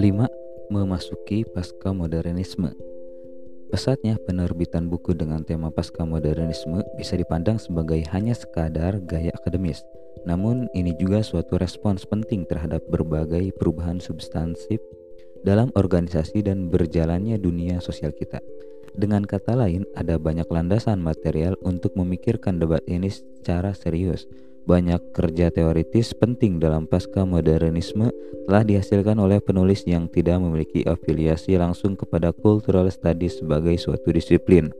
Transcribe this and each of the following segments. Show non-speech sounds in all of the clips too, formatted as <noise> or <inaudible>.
Lima, memasuki pasca modernisme. Pesatnya penerbitan buku dengan tema pasca modernisme bisa dipandang sebagai hanya sekadar gaya akademis. Namun ini juga suatu respons penting terhadap berbagai perubahan substansif dalam organisasi dan berjalannya dunia sosial kita. Dengan kata lain, ada banyak landasan material untuk memikirkan debat ini secara serius. Banyak kerja teoritis penting dalam pasca modernisme telah dihasilkan oleh penulis yang tidak memiliki afiliasi langsung kepada cultural studies sebagai suatu disiplin.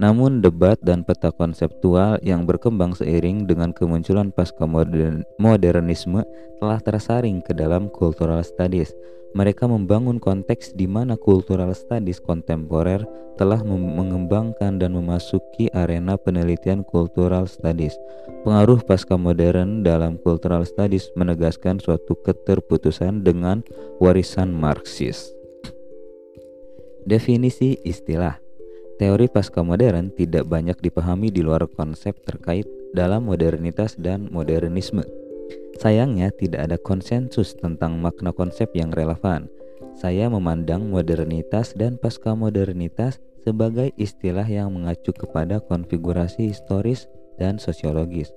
Namun debat dan peta konseptual yang berkembang seiring dengan kemunculan pasca modernisme telah tersaring ke dalam cultural studies mereka membangun konteks di mana cultural studies kontemporer telah mengembangkan dan memasuki arena penelitian cultural studies. Pengaruh pasca modern dalam cultural studies menegaskan suatu keterputusan dengan warisan Marxis. Definisi istilah Teori pasca modern tidak banyak dipahami di luar konsep terkait dalam modernitas dan modernisme. Sayangnya tidak ada konsensus tentang makna konsep yang relevan. Saya memandang modernitas dan pasca modernitas sebagai istilah yang mengacu kepada konfigurasi historis dan sosiologis.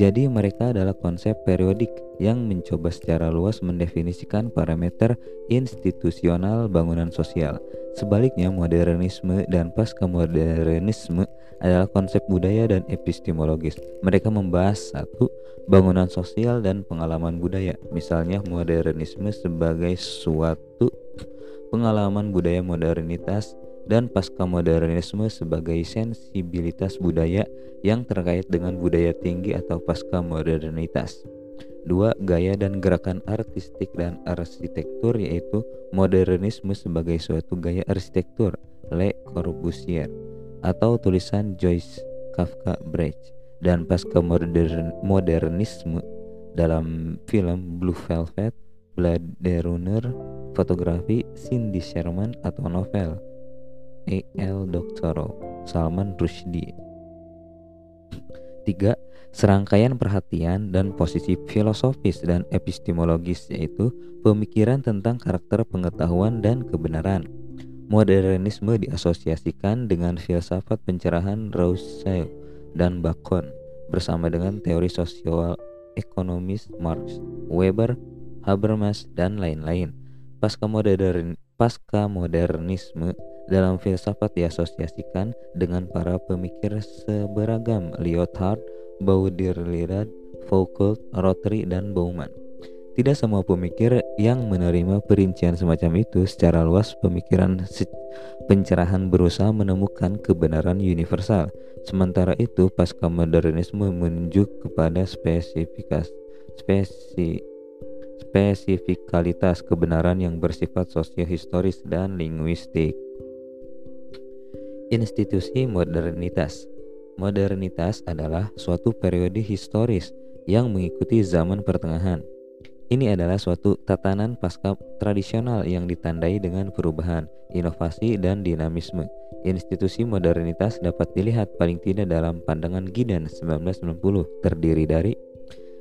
Jadi mereka adalah konsep periodik yang mencoba secara luas mendefinisikan parameter institusional bangunan sosial. Sebaliknya, modernisme dan pasca modernisme adalah konsep budaya dan epistemologis. Mereka membahas satu bangunan sosial dan pengalaman budaya. Misalnya modernisme sebagai suatu pengalaman budaya modernitas dan pasca modernisme sebagai sensibilitas budaya yang terkait dengan budaya tinggi atau pasca modernitas. Dua, gaya dan gerakan artistik dan arsitektur yaitu modernisme sebagai suatu gaya arsitektur Le Corbusier atau tulisan Joyce Kafka Brecht dan pasca modern modernisme dalam film Blue Velvet, Blade Runner, fotografi Cindy Sherman atau novel E.L. Doctorow, Salman Rushdie. 3. Serangkaian perhatian dan posisi filosofis dan epistemologis yaitu pemikiran tentang karakter pengetahuan dan kebenaran Modernisme diasosiasikan dengan filsafat pencerahan Rousseau dan Bacon bersama dengan teori sosial ekonomis Marx, Weber, Habermas, dan lain-lain. Pasca modern pasca modernisme dalam filsafat diasosiasikan dengan para pemikir seberagam Lyotard, Baudrillard, Foucault, Rotary, dan Bauman. Tidak semua pemikir yang menerima perincian semacam itu secara luas pemikiran pencerahan berusaha menemukan kebenaran universal. Sementara itu, pasca modernisme menunjuk kepada spesifikasi spesi, spesifikalitas kebenaran yang bersifat sosiohistoris dan linguistik. Institusi modernitas Modernitas adalah suatu periode historis yang mengikuti zaman pertengahan ini adalah suatu tatanan pasca tradisional yang ditandai dengan perubahan, inovasi, dan dinamisme. Institusi modernitas dapat dilihat paling tidak dalam pandangan Gideon 1990 terdiri dari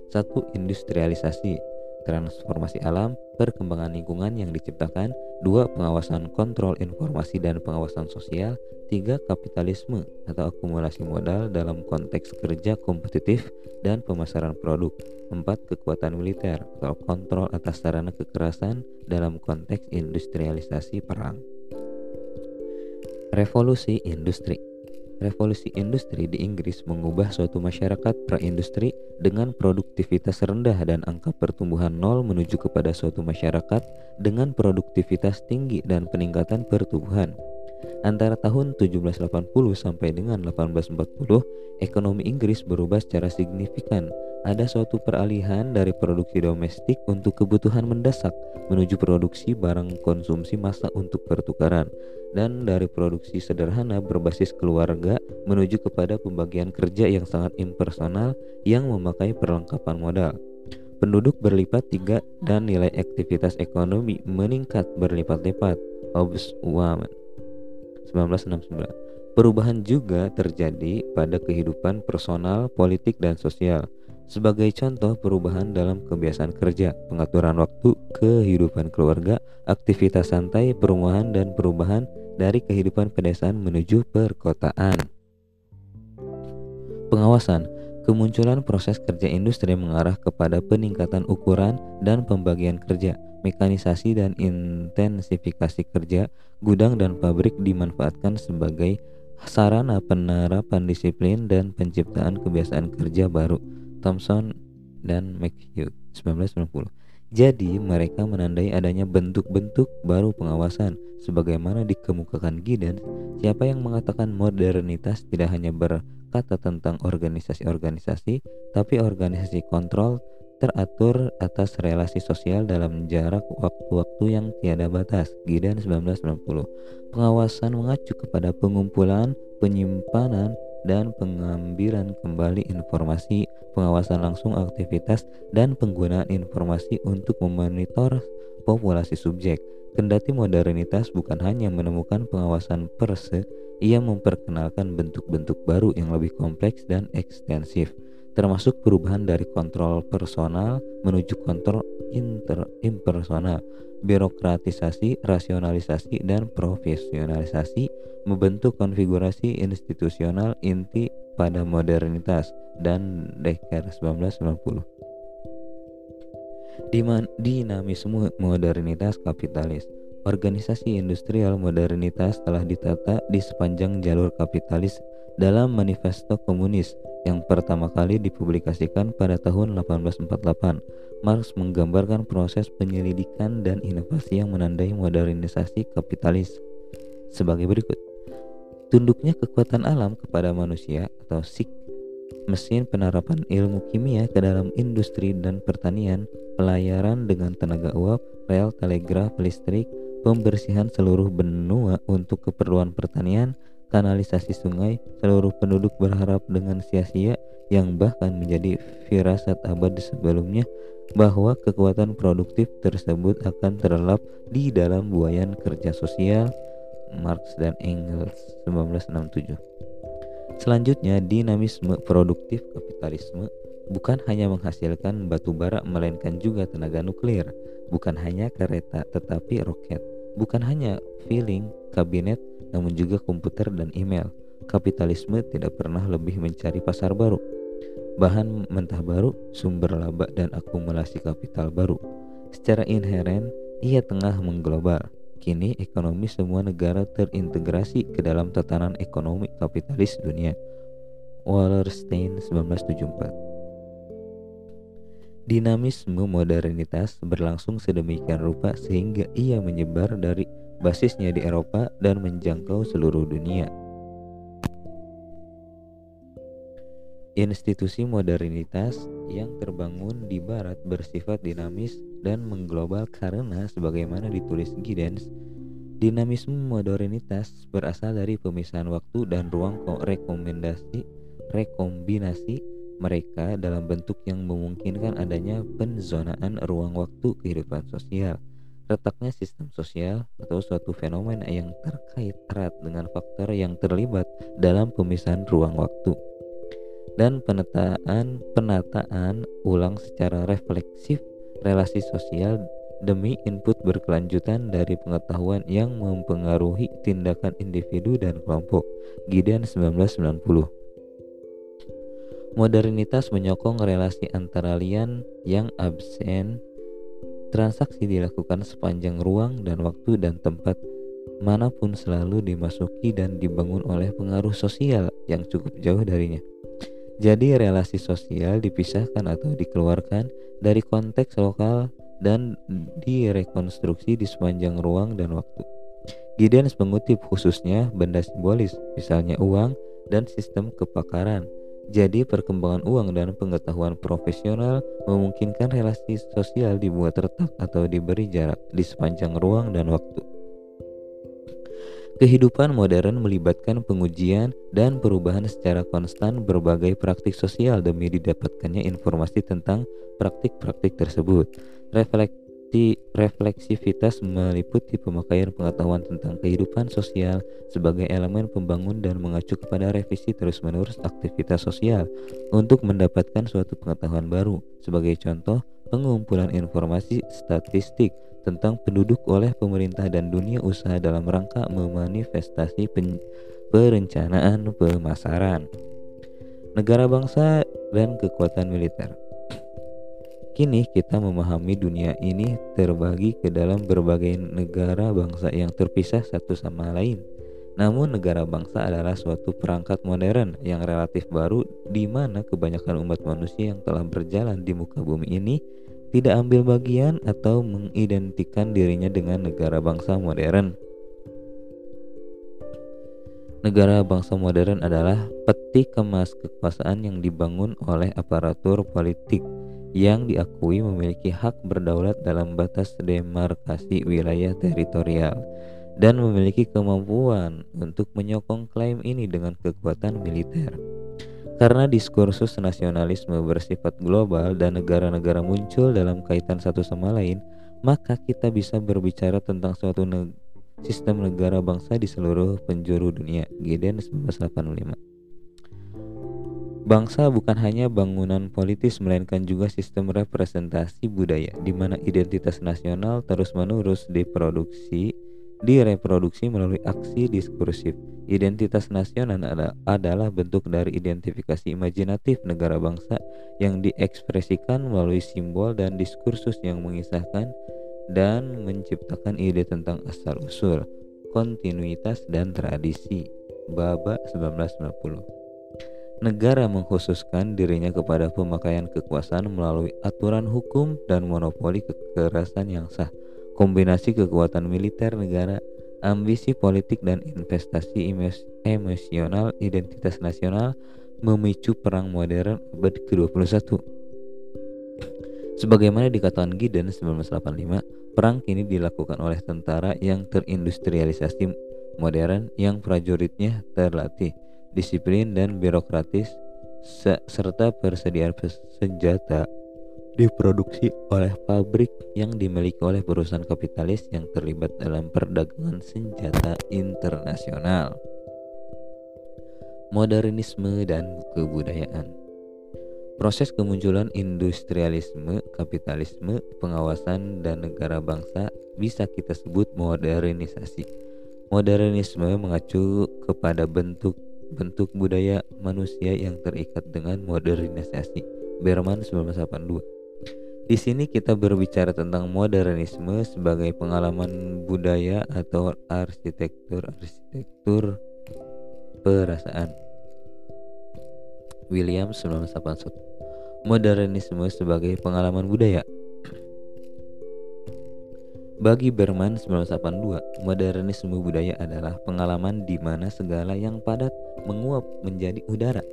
satu industrialisasi, transformasi alam, perkembangan lingkungan yang diciptakan, dua pengawasan kontrol informasi dan pengawasan sosial, tiga kapitalisme atau akumulasi modal dalam konteks kerja kompetitif dan pemasaran produk, empat kekuatan militer atau kontrol atas sarana kekerasan dalam konteks industrialisasi perang. Revolusi industri Revolusi industri di Inggris mengubah suatu masyarakat praindustri dengan produktivitas rendah dan angka pertumbuhan nol menuju kepada suatu masyarakat dengan produktivitas tinggi dan peningkatan pertumbuhan. Antara tahun 1780 sampai dengan 1840, ekonomi Inggris berubah secara signifikan. Ada suatu peralihan dari produksi domestik untuk kebutuhan mendesak menuju produksi barang konsumsi massa untuk pertukaran dan dari produksi sederhana berbasis keluarga menuju kepada pembagian kerja yang sangat impersonal yang memakai perlengkapan modal. Penduduk berlipat tiga dan nilai aktivitas ekonomi meningkat berlipat-lipat. Hobbes Woman 1969 Perubahan juga terjadi pada kehidupan personal, politik, dan sosial. Sebagai contoh perubahan dalam kebiasaan kerja, pengaturan waktu, kehidupan keluarga, aktivitas santai, perumahan, dan perubahan dari kehidupan pedesaan menuju perkotaan. Pengawasan Kemunculan proses kerja industri mengarah kepada peningkatan ukuran dan pembagian kerja, mekanisasi dan intensifikasi kerja, gudang dan pabrik dimanfaatkan sebagai sarana penerapan disiplin dan penciptaan kebiasaan kerja baru. Thompson dan McHugh 1990. Jadi mereka menandai adanya bentuk-bentuk baru pengawasan sebagaimana dikemukakan Giddens. Siapa yang mengatakan modernitas tidak hanya berkata tentang organisasi-organisasi, tapi organisasi kontrol teratur atas relasi sosial dalam jarak waktu-waktu yang tiada batas. Gideon 1990. Pengawasan mengacu kepada pengumpulan, penyimpanan, dan pengambilan kembali informasi, pengawasan langsung aktivitas, dan penggunaan informasi untuk memonitor populasi subjek. Kendati modernitas bukan hanya menemukan pengawasan per se, ia memperkenalkan bentuk-bentuk baru yang lebih kompleks dan ekstensif, termasuk perubahan dari kontrol personal menuju kontrol inter impersonal, birokratisasi, rasionalisasi, dan profesionalisasi membentuk konfigurasi institusional inti pada modernitas dan Dekker 1990. Dinamisme modernitas kapitalis Organisasi industrial modernitas telah ditata di sepanjang jalur kapitalis dalam manifesto komunis yang pertama kali dipublikasikan pada tahun 1848. Marx menggambarkan proses penyelidikan dan inovasi yang menandai modernisasi kapitalis sebagai berikut. Tunduknya kekuatan alam kepada manusia atau sik mesin penerapan ilmu kimia ke dalam industri dan pertanian, pelayaran dengan tenaga uap, rel telegraf listrik, pembersihan seluruh benua untuk keperluan pertanian, kanalisasi sungai, seluruh penduduk berharap dengan sia-sia yang bahkan menjadi firasat abad sebelumnya bahwa kekuatan produktif tersebut akan terlelap di dalam buayan kerja sosial Marx dan Engels 1967. Selanjutnya, dinamisme produktif kapitalisme bukan hanya menghasilkan batu bara melainkan juga tenaga nuklir, bukan hanya kereta tetapi roket, bukan hanya feeling, kabinet, namun juga komputer dan email. Kapitalisme tidak pernah lebih mencari pasar baru, bahan mentah baru, sumber laba dan akumulasi kapital baru. Secara inheren, ia tengah mengglobal Kini ekonomi semua negara terintegrasi ke dalam tatanan ekonomi kapitalis dunia. Wallerstein 1974 Dinamisme modernitas berlangsung sedemikian rupa sehingga ia menyebar dari basisnya di Eropa dan menjangkau seluruh dunia. Institusi modernitas yang terbangun di barat bersifat dinamis dan mengglobal karena sebagaimana ditulis Giddens, dinamisme modernitas berasal dari pemisahan waktu dan ruang rekomendasi rekombinasi mereka dalam bentuk yang memungkinkan adanya penzonaan ruang waktu kehidupan sosial. Letaknya sistem sosial atau suatu fenomena yang terkait erat dengan faktor yang terlibat dalam pemisahan ruang waktu dan penataan penataan ulang secara refleksif relasi sosial demi input berkelanjutan dari pengetahuan yang mempengaruhi tindakan individu dan kelompok. Gideon 1990 Modernitas menyokong relasi antara lian yang absen. Transaksi dilakukan sepanjang ruang dan waktu dan tempat mana pun selalu dimasuki dan dibangun oleh pengaruh sosial yang cukup jauh darinya. Jadi relasi sosial dipisahkan atau dikeluarkan dari konteks lokal dan direkonstruksi di sepanjang ruang dan waktu. Gideons mengutip khususnya benda simbolis, misalnya uang dan sistem kepakaran. Jadi perkembangan uang dan pengetahuan profesional memungkinkan relasi sosial dibuat retak atau diberi jarak di sepanjang ruang dan waktu. Kehidupan modern melibatkan pengujian dan perubahan secara konstan berbagai praktik sosial demi didapatkannya informasi tentang praktik-praktik tersebut. Reflektif Refleksi, refleksivitas meliputi pemakaian pengetahuan tentang kehidupan sosial sebagai elemen pembangun dan mengacu kepada revisi terus-menerus aktivitas sosial untuk mendapatkan suatu pengetahuan baru. Sebagai contoh, pengumpulan informasi statistik tentang penduduk oleh pemerintah dan dunia usaha dalam rangka memanifestasi perencanaan pemasaran negara bangsa dan kekuatan militer. Kini kita memahami dunia ini terbagi ke dalam berbagai negara bangsa yang terpisah satu sama lain. Namun negara bangsa adalah suatu perangkat modern yang relatif baru di mana kebanyakan umat manusia yang telah berjalan di muka bumi ini tidak ambil bagian atau mengidentikan dirinya dengan negara bangsa modern. Negara bangsa modern adalah peti kemas kekuasaan yang dibangun oleh aparatur politik yang diakui memiliki hak berdaulat dalam batas demarkasi wilayah teritorial dan memiliki kemampuan untuk menyokong klaim ini dengan kekuatan militer. Karena diskursus nasionalisme bersifat global dan negara-negara muncul dalam kaitan satu sama lain, maka kita bisa berbicara tentang suatu ne sistem negara bangsa di seluruh penjuru dunia. Gideon 1985 Bangsa bukan hanya bangunan politis melainkan juga sistem representasi budaya di mana identitas nasional terus-menerus diproduksi, direproduksi melalui aksi diskursif. Identitas nasional adalah bentuk dari identifikasi imajinatif negara bangsa yang diekspresikan melalui simbol dan diskursus yang mengisahkan dan menciptakan ide tentang asal-usul, kontinuitas dan tradisi. Baba 1990 negara mengkhususkan dirinya kepada pemakaian kekuasaan melalui aturan hukum dan monopoli kekerasan yang sah. Kombinasi kekuatan militer negara, ambisi politik dan investasi emosional identitas nasional memicu perang modern abad ke-21. Sebagaimana dikatakan Gideon 1985, perang kini dilakukan oleh tentara yang terindustrialisasi modern yang prajuritnya terlatih disiplin dan birokratis serta persediaan senjata diproduksi oleh pabrik yang dimiliki oleh perusahaan kapitalis yang terlibat dalam perdagangan senjata internasional. Modernisme dan kebudayaan. Proses kemunculan industrialisme, kapitalisme, pengawasan dan negara bangsa bisa kita sebut modernisasi. Modernisme mengacu kepada bentuk bentuk budaya manusia yang terikat dengan modernisasi. Berman 1982. Di sini kita berbicara tentang modernisme sebagai pengalaman budaya atau arsitektur-arsitektur perasaan. William 1981. Modernisme sebagai pengalaman budaya bagi Berman 1982, modernisme budaya adalah pengalaman di mana segala yang padat menguap menjadi udara.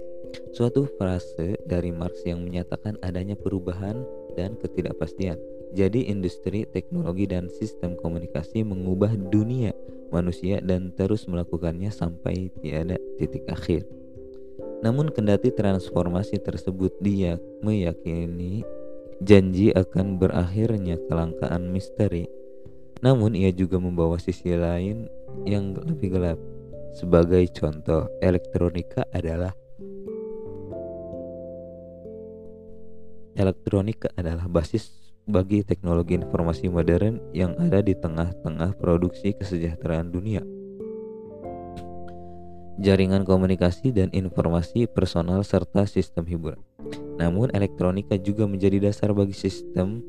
Suatu frase dari Marx yang menyatakan adanya perubahan dan ketidakpastian. Jadi industri, teknologi dan sistem komunikasi mengubah dunia manusia dan terus melakukannya sampai tiada titik akhir. Namun kendati transformasi tersebut dia meyakini janji akan berakhirnya kelangkaan misteri namun ia juga membawa sisi lain yang lebih gelap. Sebagai contoh, elektronika adalah elektronika adalah basis bagi teknologi informasi modern yang ada di tengah-tengah produksi kesejahteraan dunia. Jaringan komunikasi dan informasi personal serta sistem hiburan. Namun elektronika juga menjadi dasar bagi sistem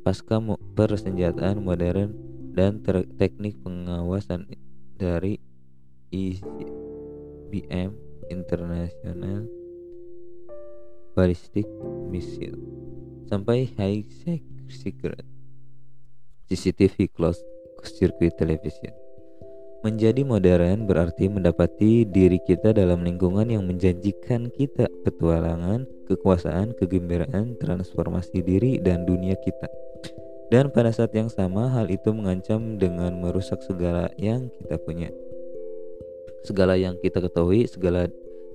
pasca persenjataan modern dan teknik pengawasan dari ICBM International Ballistic Missile sampai high secret CCTV closed circuit television. Menjadi modern berarti mendapati diri kita dalam lingkungan yang menjanjikan kita petualangan, kekuasaan, kegembiraan, transformasi diri dan dunia kita. Dan pada saat yang sama hal itu mengancam dengan merusak segala yang kita punya. Segala yang kita ketahui, segala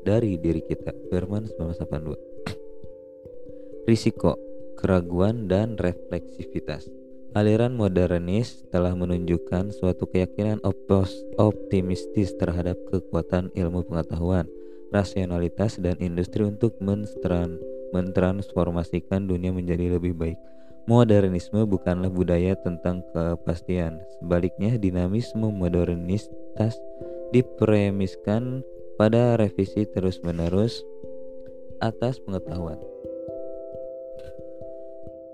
dari diri kita. Berman 1982. Risiko, keraguan dan refleksivitas. Aliran modernis telah menunjukkan suatu keyakinan optimistis terhadap kekuatan ilmu pengetahuan, rasionalitas, dan industri untuk mentransformasikan dunia menjadi lebih baik. Modernisme bukanlah budaya tentang kepastian, sebaliknya dinamisme modernitas dipremiskan pada revisi terus-menerus atas pengetahuan.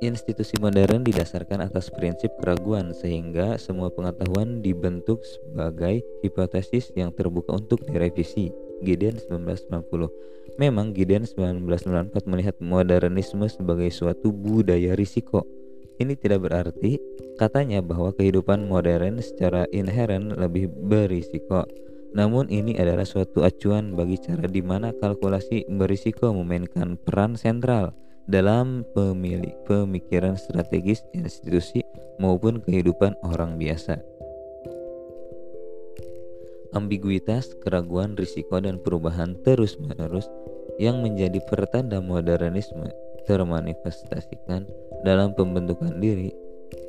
Institusi modern didasarkan atas prinsip keraguan sehingga semua pengetahuan dibentuk sebagai hipotesis yang terbuka untuk direvisi. Gideon 1990 Memang Gideon 1994 melihat modernisme sebagai suatu budaya risiko. Ini tidak berarti katanya bahwa kehidupan modern secara inheren lebih berisiko. Namun ini adalah suatu acuan bagi cara di mana kalkulasi berisiko memainkan peran sentral dalam pemilik pemikiran strategis institusi maupun kehidupan orang biasa. Ambiguitas, keraguan, risiko, dan perubahan terus-menerus yang menjadi pertanda modernisme termanifestasikan dalam pembentukan diri,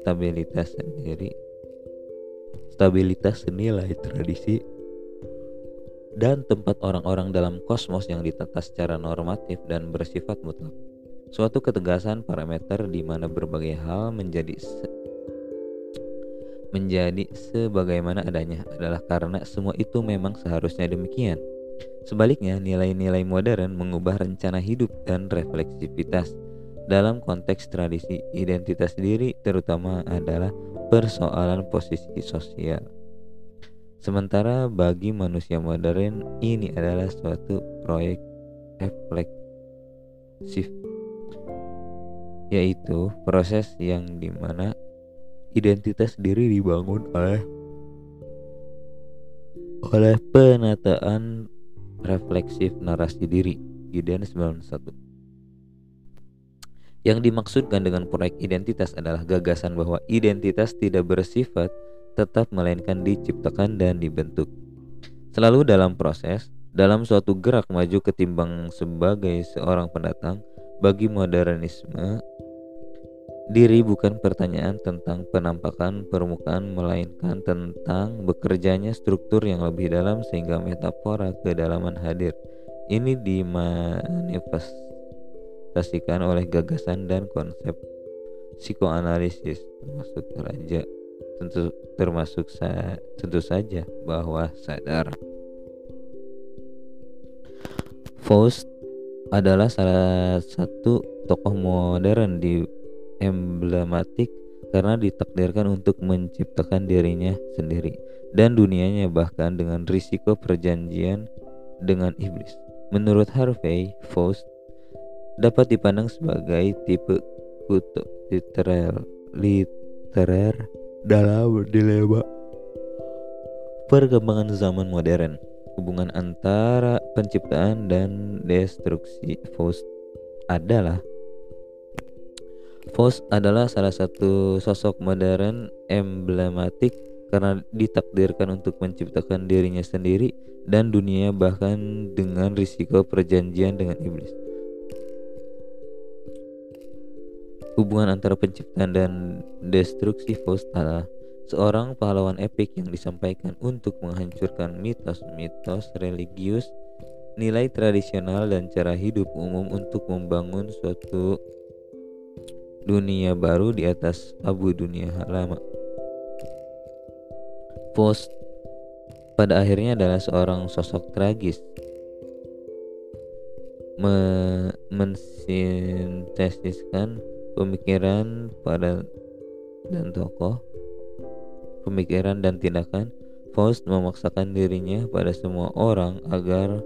stabilitas sendiri, stabilitas senilai tradisi, dan tempat orang-orang dalam kosmos yang ditata secara normatif dan bersifat mutlak. Suatu ketegasan parameter di mana berbagai hal menjadi se menjadi sebagaimana adanya adalah karena semua itu memang seharusnya demikian. Sebaliknya, nilai-nilai modern mengubah rencana hidup dan refleksivitas. Dalam konteks tradisi, identitas diri terutama adalah persoalan posisi sosial. Sementara bagi manusia modern, ini adalah suatu proyek refleksif yaitu proses yang di mana identitas diri dibangun oleh oleh penataan refleksif narasi diri Gideon 91 yang dimaksudkan dengan proyek identitas adalah gagasan bahwa identitas tidak bersifat tetap melainkan diciptakan dan dibentuk. Selalu dalam proses, dalam suatu gerak maju ketimbang sebagai seorang pendatang, bagi modernisme Diri bukan pertanyaan tentang penampakan permukaan melainkan tentang bekerjanya struktur yang lebih dalam sehingga metafora kedalaman hadir. Ini dimanifestasikan oleh gagasan dan konsep psikoanalisis termasuk raja tentu termasuk sa tentu saja bahwa sadar. Faust adalah salah satu tokoh modern di emblematik karena ditakdirkan untuk menciptakan dirinya sendiri dan dunianya bahkan dengan risiko perjanjian dengan iblis. Menurut Harvey, Faust dapat dipandang sebagai tipe kutub literer, literer dalam dilema perkembangan zaman modern. Hubungan antara penciptaan dan destruksi Faust adalah Faust adalah salah satu sosok modern emblematik karena ditakdirkan untuk menciptakan dirinya sendiri dan dunia bahkan dengan risiko perjanjian dengan iblis. Hubungan antara penciptaan dan destruksi Faust adalah seorang pahlawan epik yang disampaikan untuk menghancurkan mitos-mitos religius, nilai tradisional dan cara hidup umum untuk membangun suatu dunia baru di atas abu dunia. Lama. Post pada akhirnya adalah seorang sosok tragis. Me mensintesiskan pemikiran pada dan tokoh pemikiran dan tindakan. Faust memaksakan dirinya pada semua orang agar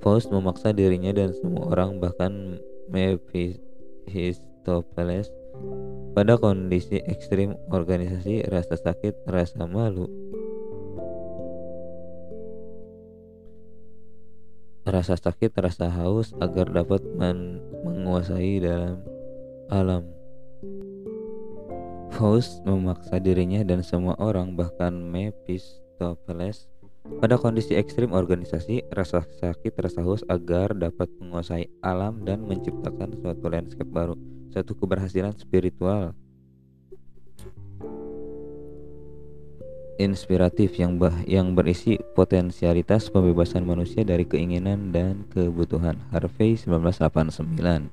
Faust memaksa dirinya dan semua orang bahkan Mephistopheles pada kondisi ekstrim organisasi rasa sakit, rasa malu, rasa sakit, rasa haus agar dapat men menguasai dalam alam. Faust memaksa dirinya dan semua orang bahkan Mephistopheles Pada kondisi ekstrim organisasi, rasa sakit, rasa haus agar dapat menguasai alam dan menciptakan suatu landscape baru, suatu keberhasilan spiritual inspiratif yang bah yang berisi potensialitas pembebasan manusia dari keinginan dan kebutuhan. Harvey 1989.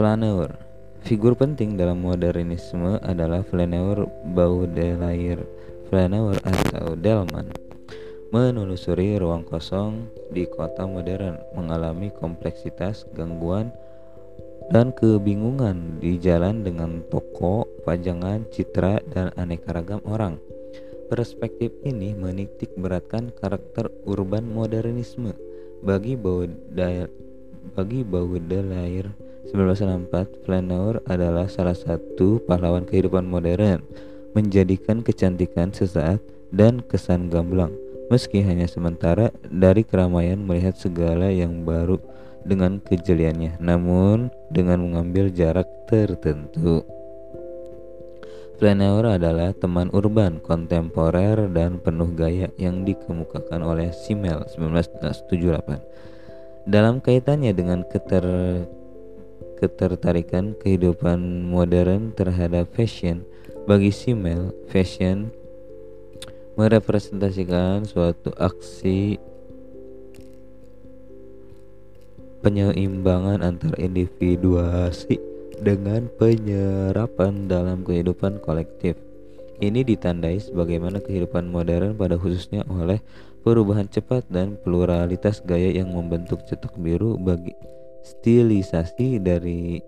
Flaneur Figur penting dalam modernisme adalah Flaneur Baudelaire. Flaneur atau Delman menelusuri ruang kosong di kota modern, mengalami kompleksitas, gangguan, dan kebingungan di jalan dengan toko, pajangan, citra, dan aneka ragam orang. Perspektif ini menitik beratkan karakter urban modernisme. Bagi Baudelaire, bagi Baudelaire 1964, Flaneur adalah salah satu pahlawan kehidupan modern, menjadikan kecantikan sesaat dan kesan gamblang, meski hanya sementara dari keramaian melihat segala yang baru dengan kejeliannya, namun dengan mengambil jarak tertentu. Flaneur adalah teman urban, kontemporer, dan penuh gaya yang dikemukakan oleh Simmel 1978. Dalam kaitannya dengan keter ketertarikan kehidupan modern terhadap fashion, bagi Simmel, fashion merepresentasikan suatu aksi penyeimbangan antara individuasi dengan penyerapan dalam kehidupan kolektif. Ini ditandai sebagaimana kehidupan modern pada khususnya oleh perubahan cepat dan pluralitas gaya yang membentuk cetak biru bagi stilisasi dari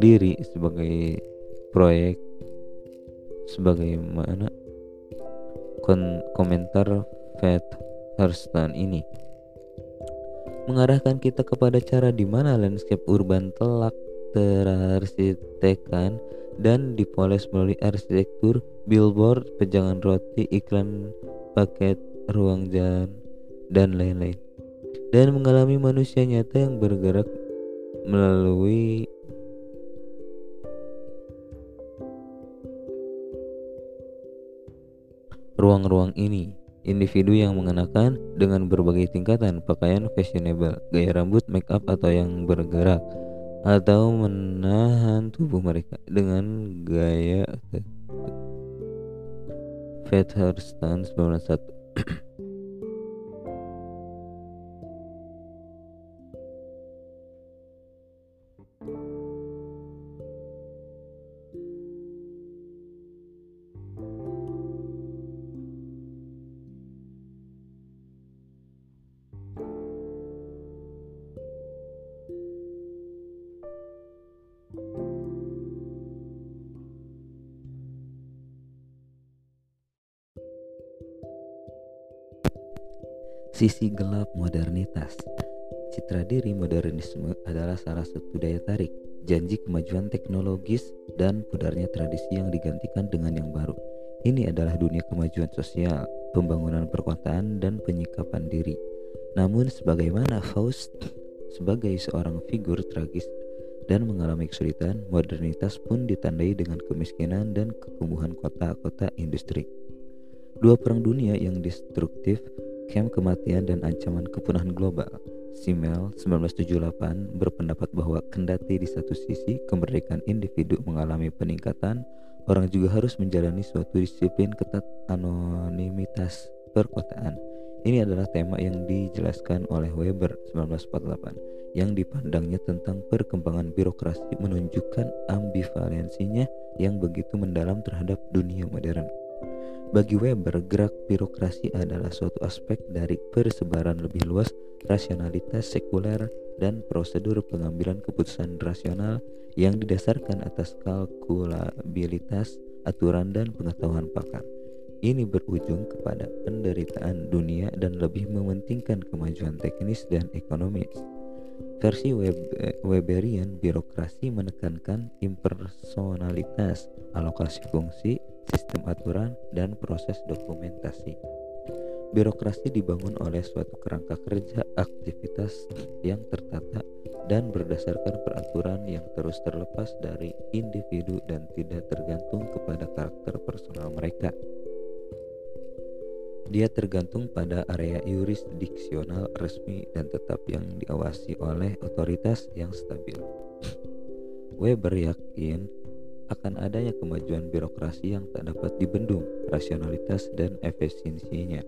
diri sebagai proyek sebagaimana kon komentar Fat Hurston ini mengarahkan kita kepada cara di mana landscape urban telak terarsitekkan dan dipoles melalui arsitektur billboard, pejangan roti, iklan paket ruang jalan, dan lain-lain. Dan mengalami manusia nyata yang bergerak melalui ruang-ruang ini. Individu yang mengenakan dengan berbagai tingkatan pakaian fashionable, gaya rambut, make up atau yang bergerak atau menahan tubuh mereka dengan gaya Fat Stance 91 <clears throat> Sisi gelap modernitas Citra diri modernisme adalah salah satu daya tarik, janji kemajuan teknologis dan pudarnya tradisi yang digantikan dengan yang baru. Ini adalah dunia kemajuan sosial, pembangunan perkotaan, dan penyikapan diri. Namun sebagaimana Faust sebagai seorang figur tragis dan mengalami kesulitan, modernitas pun ditandai dengan kemiskinan dan kekumuhan kota-kota industri. Dua perang dunia yang destruktif Camp Kematian dan Ancaman Kepunahan Global Simel 1978 berpendapat bahwa kendati di satu sisi kemerdekaan individu mengalami peningkatan, orang juga harus menjalani suatu disiplin ketat anonimitas perkotaan. Ini adalah tema yang dijelaskan oleh Weber 1948 yang dipandangnya tentang perkembangan birokrasi menunjukkan ambivalensinya yang begitu mendalam terhadap dunia modern. Bagi Weber, gerak birokrasi adalah suatu aspek dari persebaran lebih luas rasionalitas sekuler dan prosedur pengambilan keputusan rasional yang didasarkan atas kalkulabilitas, aturan, dan pengetahuan pakar. Ini berujung kepada penderitaan dunia dan lebih mementingkan kemajuan teknis dan ekonomis. Versi Web Weberian birokrasi menekankan impersonalitas, alokasi fungsi, sistem aturan, dan proses dokumentasi. Birokrasi dibangun oleh suatu kerangka kerja aktivitas yang tertata dan berdasarkan peraturan yang terus terlepas dari individu dan tidak tergantung kepada karakter personal mereka. Dia tergantung pada area yurisdiksional resmi dan tetap yang diawasi oleh otoritas yang stabil. <sniffs> Weber yakin akan adanya kemajuan birokrasi yang tak dapat dibendung rasionalitas dan efisiensinya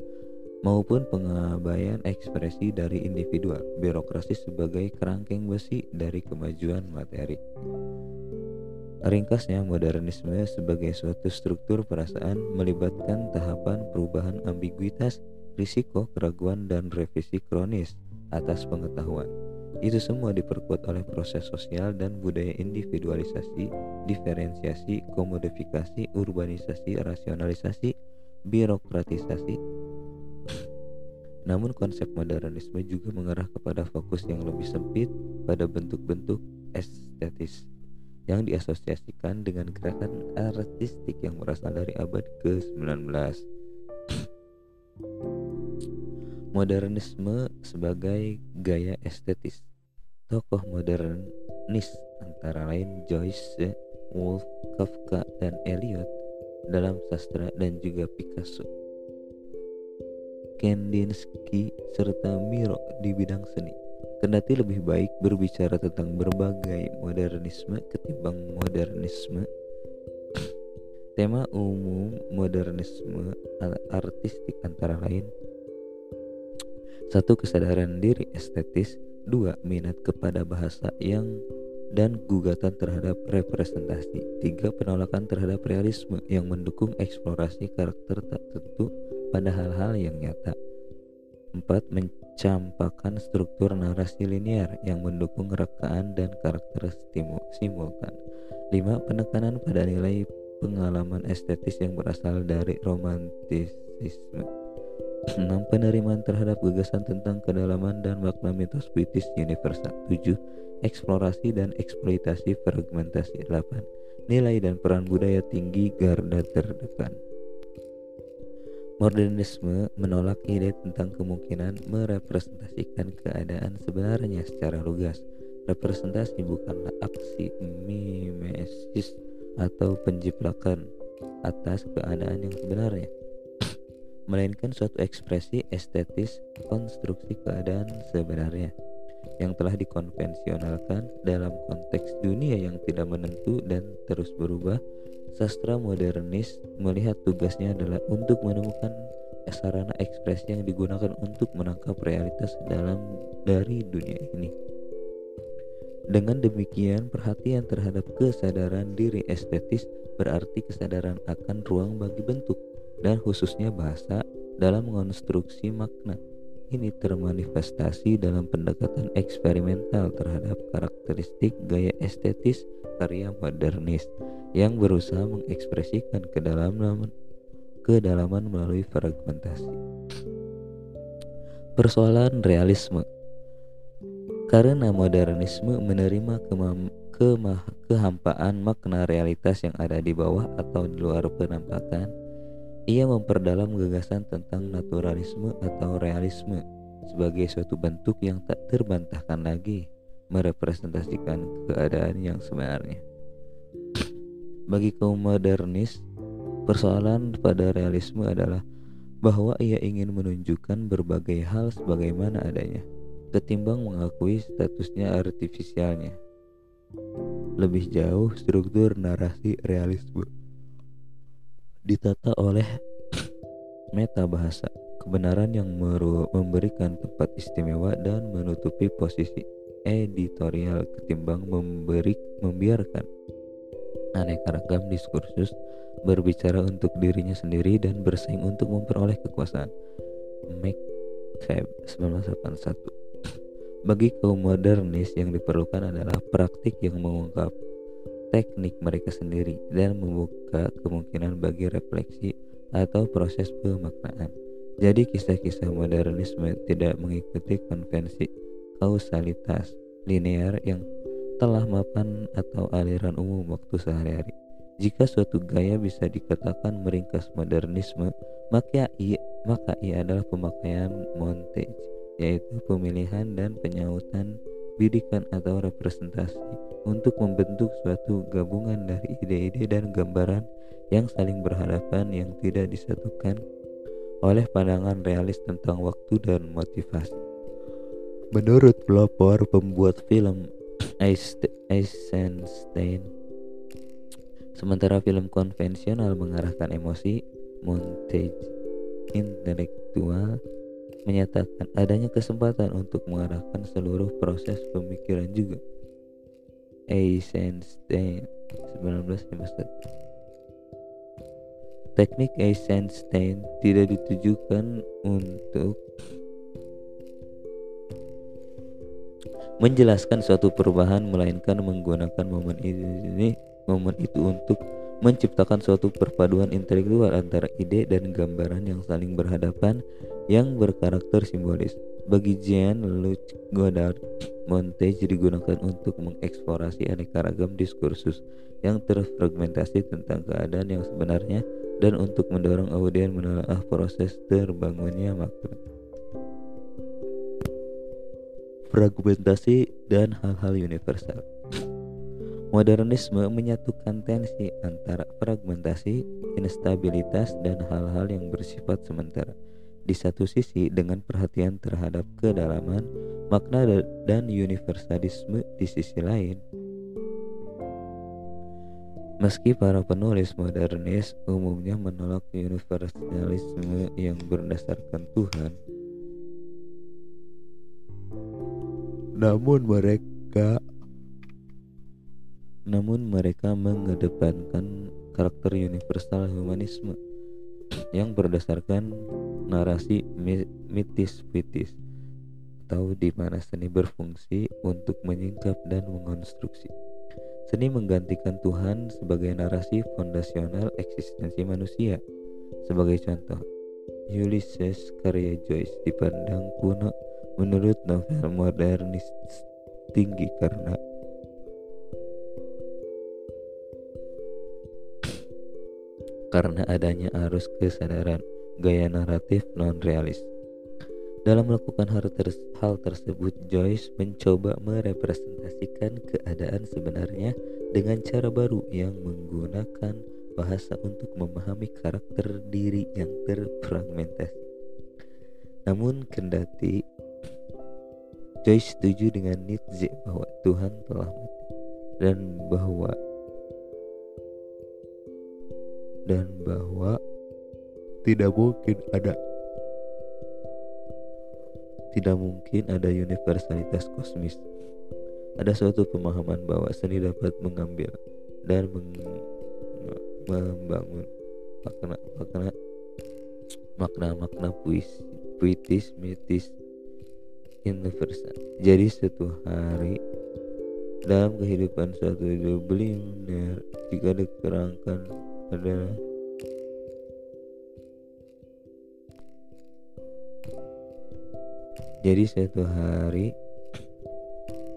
maupun pengabaian ekspresi dari individual birokrasi sebagai kerangkeng besi dari kemajuan materi Ringkasnya, modernisme sebagai suatu struktur perasaan melibatkan tahapan perubahan ambiguitas, risiko, keraguan, dan revisi kronis atas pengetahuan. Itu semua diperkuat oleh proses sosial dan budaya individualisasi, diferensiasi, komodifikasi, urbanisasi, rasionalisasi, birokratisasi. Namun konsep modernisme juga mengarah kepada fokus yang lebih sempit pada bentuk-bentuk estetis yang diasosiasikan dengan gerakan artistik yang berasal dari abad ke-19. <sniffs> Modernisme sebagai gaya estetis. Tokoh modernis antara lain Joyce, Woolf, Kafka, dan Eliot dalam sastra dan juga Picasso. Kandinsky serta Miro di bidang seni. Kendati lebih baik berbicara tentang berbagai modernisme ketimbang modernisme, <clears throat> tema umum modernisme artistik antara lain. Satu kesadaran diri estetis, dua minat kepada bahasa yang dan gugatan terhadap representasi, tiga penolakan terhadap realisme yang mendukung eksplorasi karakter tak tentu pada hal-hal yang nyata. Empat mencampakkan struktur narasi linear yang mendukung rekaan dan karakter simultan. 5. Penekanan pada nilai pengalaman estetis yang berasal dari romantisisme. 6. Penerimaan terhadap gagasan tentang kedalaman dan makna mitos puitis universal. 7. Eksplorasi dan eksploitasi fragmentasi. 8. Nilai dan peran budaya tinggi garda terdepan. Modernisme menolak ide tentang kemungkinan merepresentasikan keadaan sebenarnya secara lugas. Representasi bukanlah aksi mimesis atau penjiplakan atas keadaan yang sebenarnya, <clears throat> melainkan suatu ekspresi estetis konstruksi keadaan sebenarnya yang telah dikonvensionalkan dalam konteks dunia yang tidak menentu dan terus berubah Sastra modernis melihat tugasnya adalah untuk menemukan sarana ekspresi yang digunakan untuk menangkap realitas dalam dari dunia ini. Dengan demikian, perhatian terhadap kesadaran diri estetis berarti kesadaran akan ruang bagi bentuk dan khususnya bahasa dalam mengonstruksi makna. Ini termanifestasi dalam pendekatan eksperimental terhadap karakteristik gaya estetis karya modernis yang berusaha mengekspresikan kedalaman kedalaman melalui fragmentasi. Persoalan realisme karena modernisme menerima kemam, kemah, kehampaan makna realitas yang ada di bawah atau di luar penampakan, ia memperdalam gagasan tentang naturalisme atau realisme sebagai suatu bentuk yang tak terbantahkan lagi merepresentasikan keadaan yang sebenarnya. Bagi kaum modernis, persoalan pada realisme adalah bahwa ia ingin menunjukkan berbagai hal sebagaimana adanya, ketimbang mengakui statusnya artifisialnya. Lebih jauh, struktur narasi realisme ditata oleh meta bahasa, kebenaran yang memberikan tempat istimewa dan menutupi posisi editorial ketimbang memberi membiarkan aneka ragam diskursus berbicara untuk dirinya sendiri dan bersaing untuk memperoleh kekuasaan. McCabe 1981 Bagi kaum modernis yang diperlukan adalah praktik yang mengungkap teknik mereka sendiri dan membuka kemungkinan bagi refleksi atau proses pemaknaan. Jadi kisah-kisah modernisme tidak mengikuti konvensi kausalitas linear yang telah mapan atau aliran umum waktu sehari-hari. Jika suatu gaya bisa dikatakan meringkas modernisme, maka ia, maka ia adalah pemakaian montage, yaitu pemilihan dan penyautan bidikan atau representasi untuk membentuk suatu gabungan dari ide-ide dan gambaran yang saling berhadapan yang tidak disatukan oleh pandangan realis tentang waktu dan motivasi. Menurut pelopor pembuat film Eisenstein, sementara film konvensional mengarahkan emosi, montage intelektual menyatakan adanya kesempatan untuk mengarahkan seluruh proses pemikiran juga. Eisenstein 1951 Teknik Eisenstein tidak ditujukan untuk menjelaskan suatu perubahan melainkan menggunakan momen ini momen itu untuk menciptakan suatu perpaduan intelektual antara ide dan gambaran yang saling berhadapan yang berkarakter simbolis. Bagi Jean-Luc Godard, montage digunakan untuk mengeksplorasi aneka ragam diskursus yang terfragmentasi tentang keadaan yang sebenarnya dan untuk mendorong audien menelaah proses terbangunnya makna. Fragmentasi dan hal-hal universal. Modernisme menyatukan tensi antara fragmentasi, instabilitas, dan hal-hal yang bersifat sementara. Di satu sisi, dengan perhatian terhadap kedalaman, makna, dan universalisme di sisi lain. Meski para penulis modernis umumnya menolak universalisme yang berdasarkan Tuhan, namun mereka namun mereka mengedepankan karakter universal humanisme yang berdasarkan narasi mitis-fitis atau di mana seni berfungsi untuk menyingkap dan mengonstruksi. Seni menggantikan Tuhan sebagai narasi fondasional eksistensi manusia. Sebagai contoh, Ulysses karya Joyce dipandang kuno menurut novel modernis tinggi karena karena adanya arus kesadaran gaya naratif non-realis. Dalam melakukan hal, ter hal tersebut, Joyce mencoba merepresentasikan keadaan sebenarnya dengan cara baru yang menggunakan bahasa untuk memahami karakter diri yang terfragmentasi. Namun kendati Joyce setuju dengan Nietzsche bahwa Tuhan telah mati dan bahwa dan bahwa tidak mungkin ada tidak mungkin ada universalitas kosmis. Ada suatu pemahaman bahwa seni dapat mengambil dan meng, membangun makna makna makna makna puis puitis mitis universal. Jadi suatu hari dalam kehidupan suatu benar jika dikerangkan adalah jadi suatu hari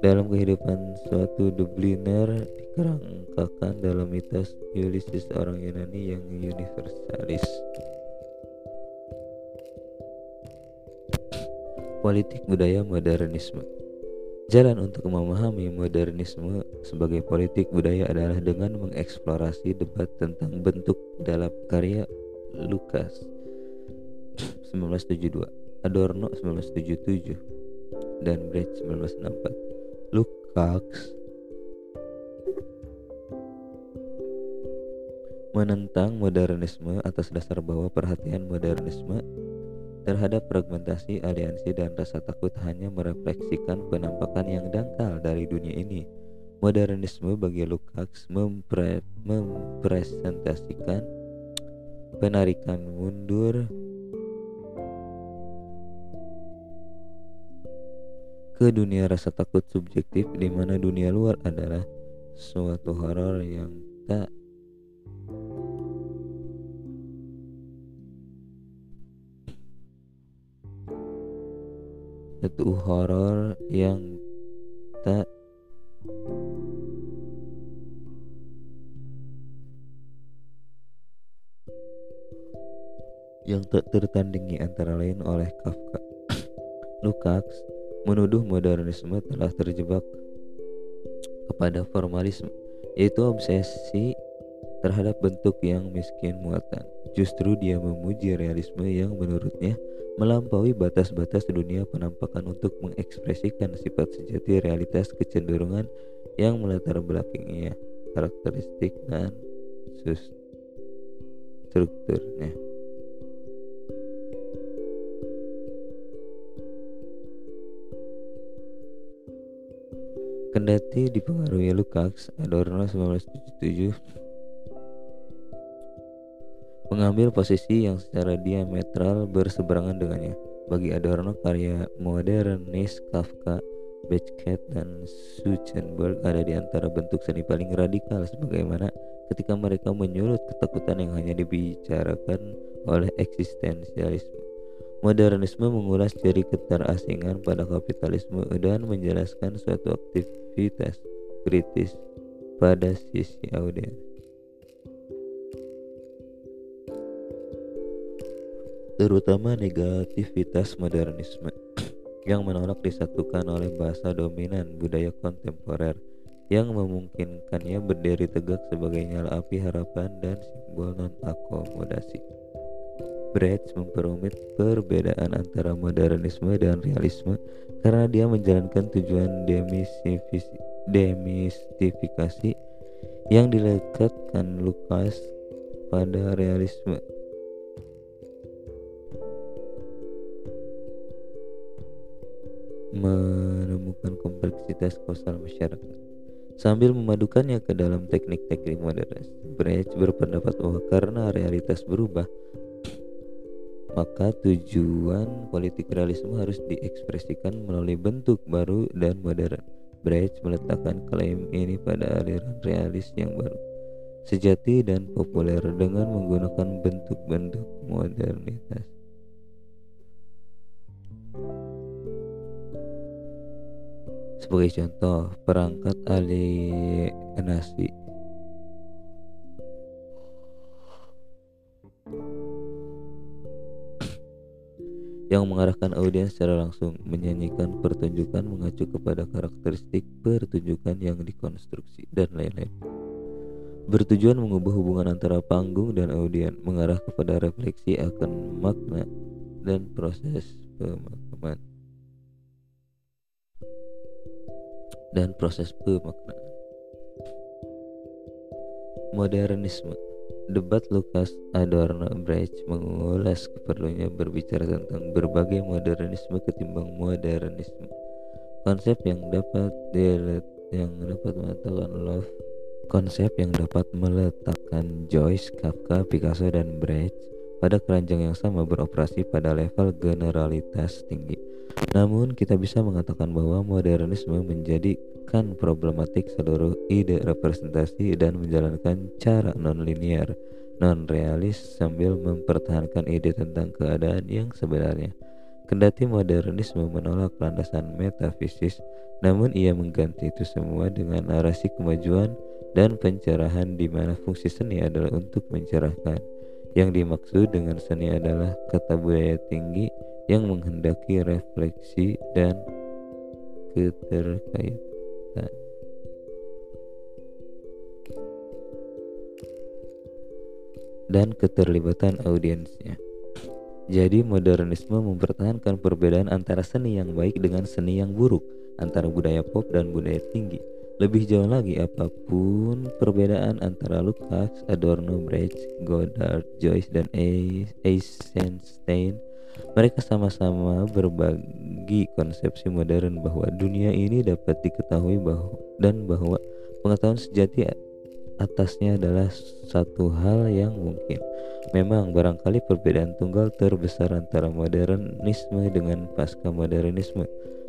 dalam kehidupan suatu Dubliner dikerangkakan dalam mitos Ulysses orang Yunani yang universalis. Politik budaya modernisme Jalan untuk memahami modernisme sebagai politik budaya adalah dengan mengeksplorasi debat tentang bentuk dalam karya Lukas 1972, Adorno 1977, dan Brecht 1964. Lukács menentang modernisme atas dasar bahwa perhatian modernisme terhadap fragmentasi aliansi dan rasa takut hanya merefleksikan penampakan yang dangkal dari dunia ini. Modernisme bagi Lukács mempre mempresentasikan penarikan mundur ke dunia rasa takut subjektif di mana dunia luar adalah suatu horor yang tak satu horor yang tak yang tak tertandingi antara lain oleh Kafka. <coughs> Lukács menuduh modernisme telah terjebak kepada formalisme, yaitu obsesi terhadap bentuk yang miskin muatan. Justru dia memuji realisme yang menurutnya melampaui batas-batas dunia penampakan untuk mengekspresikan sifat sejati realitas kecenderungan yang melatar belakangnya, karakteristik dan strukturnya. Kendati dipengaruhi Lukács, Adorno 1977 mengambil posisi yang secara diametral berseberangan dengannya. Bagi Adorno, karya modernis Kafka, Beckett, dan Suchenberg ada di antara bentuk seni paling radikal sebagaimana ketika mereka menyulut ketakutan yang hanya dibicarakan oleh eksistensialisme. Modernisme mengulas ciri keterasingan pada kapitalisme dan menjelaskan suatu aktivitas kritis pada sisi audiens. Terutama negativitas modernisme <clears throat> yang menolak disatukan oleh bahasa dominan budaya kontemporer yang memungkinkannya berdiri tegak sebagai nyala api harapan dan simbol non-akomodasi. Brecht memperumit perbedaan antara modernisme dan realisme karena dia menjalankan tujuan demistifikasi yang dilekatkan Lukas pada realisme menemukan kompleksitas kausal masyarakat sambil memadukannya ke dalam teknik-teknik modernis. Brecht berpendapat bahwa karena realitas berubah, maka tujuan politik realisme harus diekspresikan melalui bentuk baru dan modern. Brecht meletakkan klaim ini pada aliran realis yang baru, sejati dan populer dengan menggunakan bentuk-bentuk modernitas. Sebagai contoh, perangkat alienasi. Yang mengarahkan audiens secara langsung menyanyikan pertunjukan mengacu kepada karakteristik pertunjukan yang dikonstruksi dan lain-lain. Bertujuan mengubah hubungan antara panggung dan audiens mengarah kepada refleksi akan makna dan proses pemakaman dan proses pemaknaan. Modernisme Debat Lukas Adorno Brecht mengulas keperluannya berbicara tentang berbagai modernisme ketimbang modernisme. Konsep yang dapat dilet yang dapat mengatakan love konsep yang dapat meletakkan Joyce, Kafka, Picasso, dan Brecht pada keranjang yang sama beroperasi pada level generalitas tinggi. Namun kita bisa mengatakan bahwa modernisme menjadikan problematik seluruh ide representasi dan menjalankan cara non-linear, non-realis sambil mempertahankan ide tentang keadaan yang sebenarnya. Kendati modernisme menolak landasan metafisis, namun ia mengganti itu semua dengan narasi kemajuan dan pencerahan di mana fungsi seni adalah untuk mencerahkan. Yang dimaksud dengan seni adalah kata budaya tinggi yang menghendaki refleksi dan keterkaitan. dan keterlibatan audiensnya. Jadi modernisme mempertahankan perbedaan antara seni yang baik dengan seni yang buruk, antara budaya pop dan budaya tinggi. Lebih jauh lagi, apa pun perbedaan antara Lukács, Adorno, Brecht, Godard, Joyce, dan Eisenstein mereka sama-sama berbagi konsepsi modern bahwa dunia ini dapat diketahui bahwa dan bahwa pengetahuan sejati atasnya adalah satu hal yang mungkin. Memang barangkali perbedaan tunggal terbesar antara modernisme dengan pasca modernisme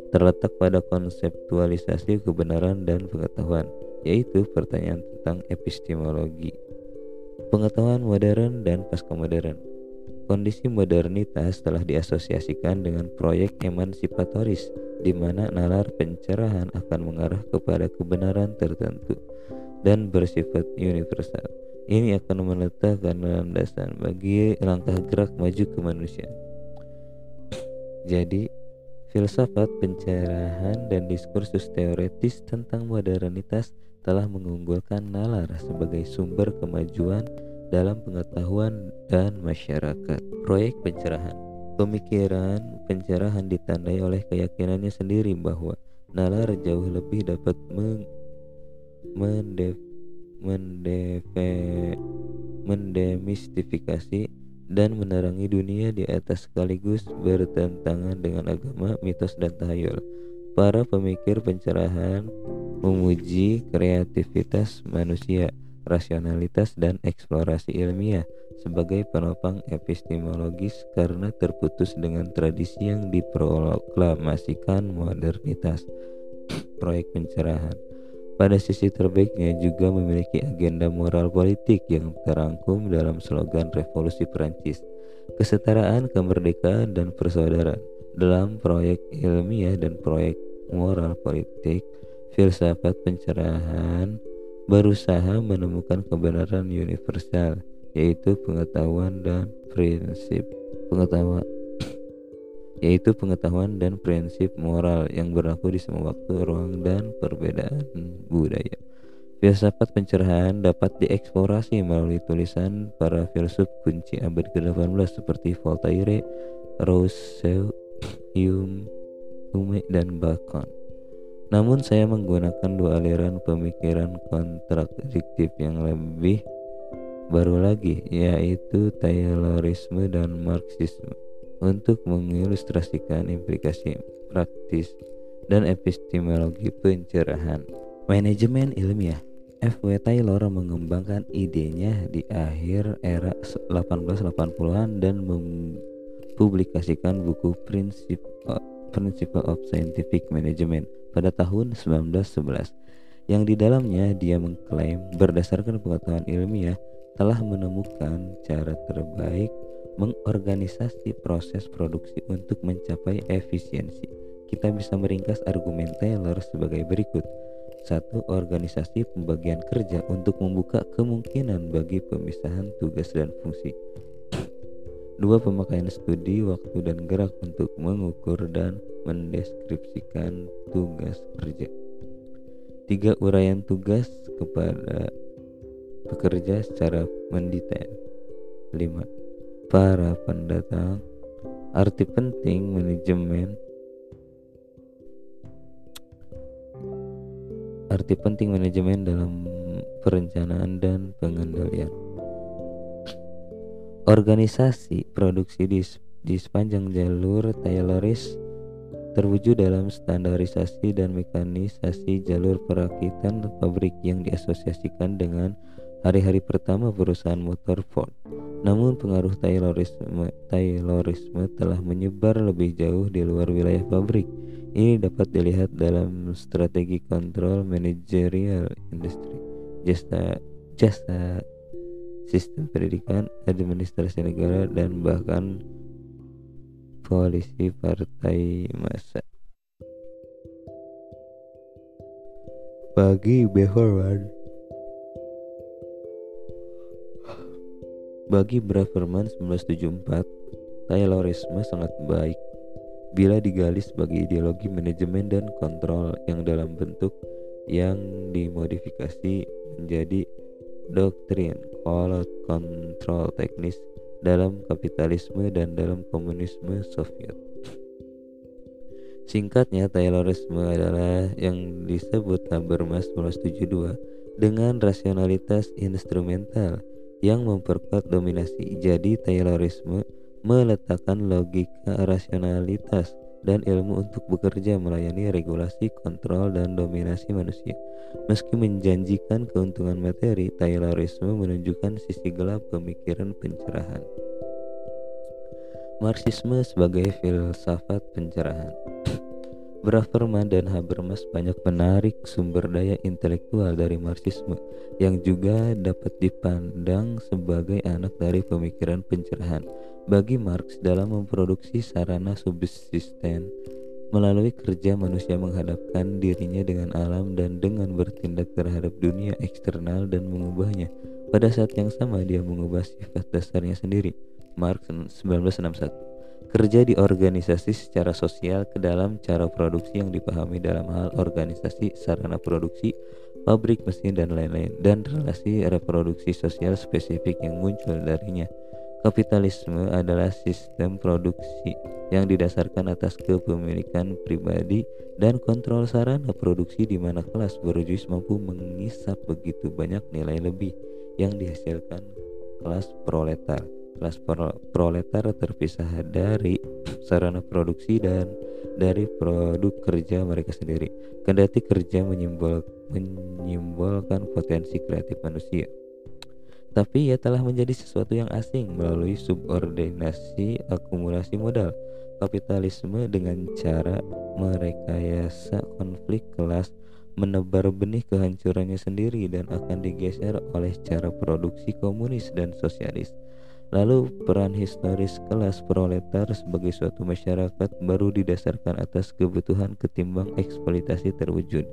terletak pada konseptualisasi kebenaran dan pengetahuan, yaitu pertanyaan tentang epistemologi. Pengetahuan modern dan pasca modern Kondisi modernitas telah diasosiasikan dengan proyek emansipatoris di mana nalar pencerahan akan mengarah kepada kebenaran tertentu dan bersifat universal. Ini akan meletakkan landasan bagi langkah gerak maju kemanusiaan. Jadi, filsafat pencerahan dan diskursus teoretis tentang modernitas telah mengunggulkan nalar sebagai sumber kemajuan dalam pengetahuan dan masyarakat. Proyek pencerahan Pemikiran pencerahan ditandai oleh keyakinannya sendiri bahwa nalar jauh lebih dapat meng mendef mendefe mendemistifikasi dan menerangi dunia di atas sekaligus bertentangan dengan agama, mitos, dan tahayul. Para pemikir pencerahan memuji kreativitas manusia, rasionalitas, dan eksplorasi ilmiah sebagai penopang epistemologis karena terputus dengan tradisi yang diproklamasikan modernitas. Proyek pencerahan pada sisi terbaiknya juga memiliki agenda moral politik yang terangkum dalam slogan Revolusi Perancis, kesetaraan, kemerdekaan, dan persaudaraan. Dalam proyek ilmiah dan proyek moral politik, filsafat pencerahan berusaha menemukan kebenaran universal yaitu pengetahuan dan prinsip pengetahuan <clears throat> yaitu pengetahuan dan prinsip moral yang berlaku di semua waktu, ruang, dan perbedaan budaya. Filsafat pencerahan dapat dieksplorasi melalui tulisan para filsuf kunci abad ke-18 seperti Voltaire, Rousseau, <clears throat> Hume, Hume, dan Bacon. Namun saya menggunakan dua aliran pemikiran kontradiktif yang lebih baru lagi yaitu Taylorisme dan Marxisme untuk mengilustrasikan implikasi praktis dan epistemologi pencerahan. Manajemen ilmiah F.W. Taylor mengembangkan idenya di akhir era 1880-an dan mempublikasikan buku Principle of Scientific Management pada tahun 1911 yang di dalamnya dia mengklaim berdasarkan pengetahuan ilmiah telah menemukan cara terbaik mengorganisasi proses produksi untuk mencapai efisiensi. Kita bisa meringkas argumen Taylor sebagai berikut. Satu, organisasi pembagian kerja untuk membuka kemungkinan bagi pemisahan tugas dan fungsi. Dua, pemakaian studi, waktu, dan gerak untuk mengukur dan mendeskripsikan tugas kerja. Tiga, uraian tugas kepada bekerja secara mendetail. 5. Para pendatang arti penting manajemen arti penting manajemen dalam perencanaan dan pengendalian. Organisasi produksi di, di sepanjang jalur Tayloris terwujud dalam standarisasi dan mekanisasi jalur perakitan pabrik yang diasosiasikan dengan hari-hari pertama perusahaan motor Ford. Namun pengaruh Taylorisme, Taylorisme telah menyebar lebih jauh di luar wilayah pabrik. Ini dapat dilihat dalam strategi kontrol manajerial industri, jasa, jasa sistem pendidikan, administrasi negara, dan bahkan koalisi partai masa. Bagi Beverman, Bagi Braverman 1974, Taylorisme sangat baik. Bila digali sebagai ideologi manajemen dan kontrol yang dalam bentuk yang dimodifikasi menjadi doktrin kalau kontrol teknis dalam kapitalisme dan dalam komunisme Soviet. Singkatnya, Taylorisme adalah yang disebut Habermas 1972 dengan rasionalitas instrumental yang memperkuat dominasi. Jadi Taylorisme meletakkan logika rasionalitas dan ilmu untuk bekerja melayani regulasi, kontrol, dan dominasi manusia. Meski menjanjikan keuntungan materi, Taylorisme menunjukkan sisi gelap pemikiran pencerahan. Marxisme sebagai filsafat pencerahan. Braverman dan Habermas banyak menarik sumber daya intelektual dari Marxisme yang juga dapat dipandang sebagai anak dari pemikiran pencerahan. Bagi Marx dalam memproduksi sarana subsisten melalui kerja manusia menghadapkan dirinya dengan alam dan dengan bertindak terhadap dunia eksternal dan mengubahnya. Pada saat yang sama dia mengubah sifat dasarnya sendiri. Marx 1961 kerja di organisasi secara sosial ke dalam cara produksi yang dipahami dalam hal organisasi sarana produksi pabrik mesin dan lain-lain dan relasi reproduksi sosial spesifik yang muncul darinya. Kapitalisme adalah sistem produksi yang didasarkan atas kepemilikan pribadi dan kontrol sarana produksi di mana kelas borjuis mampu mengisap begitu banyak nilai lebih yang dihasilkan kelas proletar. Kelas proletar terpisah dari sarana produksi dan dari produk kerja mereka sendiri. Kendati kerja menyimbol, menyimbolkan potensi kreatif manusia tapi ia telah menjadi sesuatu yang asing melalui subordinasi akumulasi modal kapitalisme dengan cara merekayasa konflik kelas menebar benih kehancurannya sendiri dan akan digeser oleh cara produksi komunis dan sosialis. Lalu peran historis kelas proletar sebagai suatu masyarakat baru didasarkan atas kebutuhan ketimbang eksploitasi terwujud.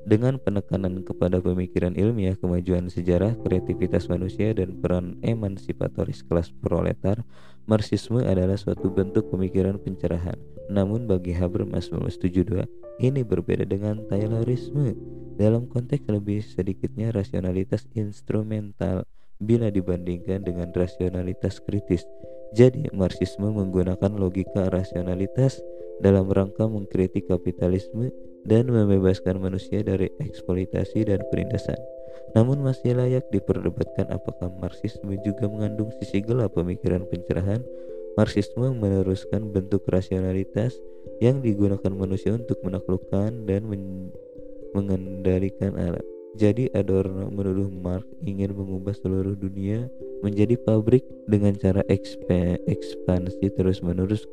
Dengan penekanan kepada pemikiran ilmiah, kemajuan sejarah, kreativitas manusia, dan peran emansipatoris kelas proletar, Marxisme adalah suatu bentuk pemikiran pencerahan. Namun bagi Habermas 1972, ini berbeda dengan Taylorisme dalam konteks lebih sedikitnya rasionalitas instrumental bila dibandingkan dengan rasionalitas kritis. Jadi, Marxisme menggunakan logika rasionalitas dalam rangka mengkritik kapitalisme dan membebaskan manusia dari eksploitasi dan penindasan. Namun masih layak diperdebatkan apakah Marxisme juga mengandung sisi gelap pemikiran pencerahan. Marxisme meneruskan bentuk rasionalitas yang digunakan manusia untuk menaklukkan dan men mengendalikan alam. Jadi Adorno menuduh Marx ingin mengubah seluruh dunia menjadi pabrik dengan cara ekspansi terus-menerus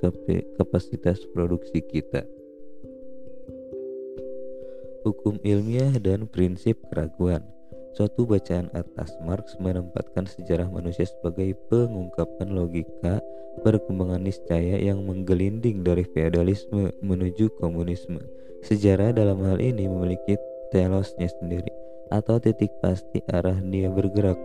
kapasitas produksi kita hukum ilmiah dan prinsip keraguan. Suatu bacaan atas Marx menempatkan sejarah manusia sebagai pengungkapan logika perkembangan niscaya yang menggelinding dari feodalisme menuju komunisme. Sejarah dalam hal ini memiliki telosnya sendiri atau titik pasti arah dia bergerak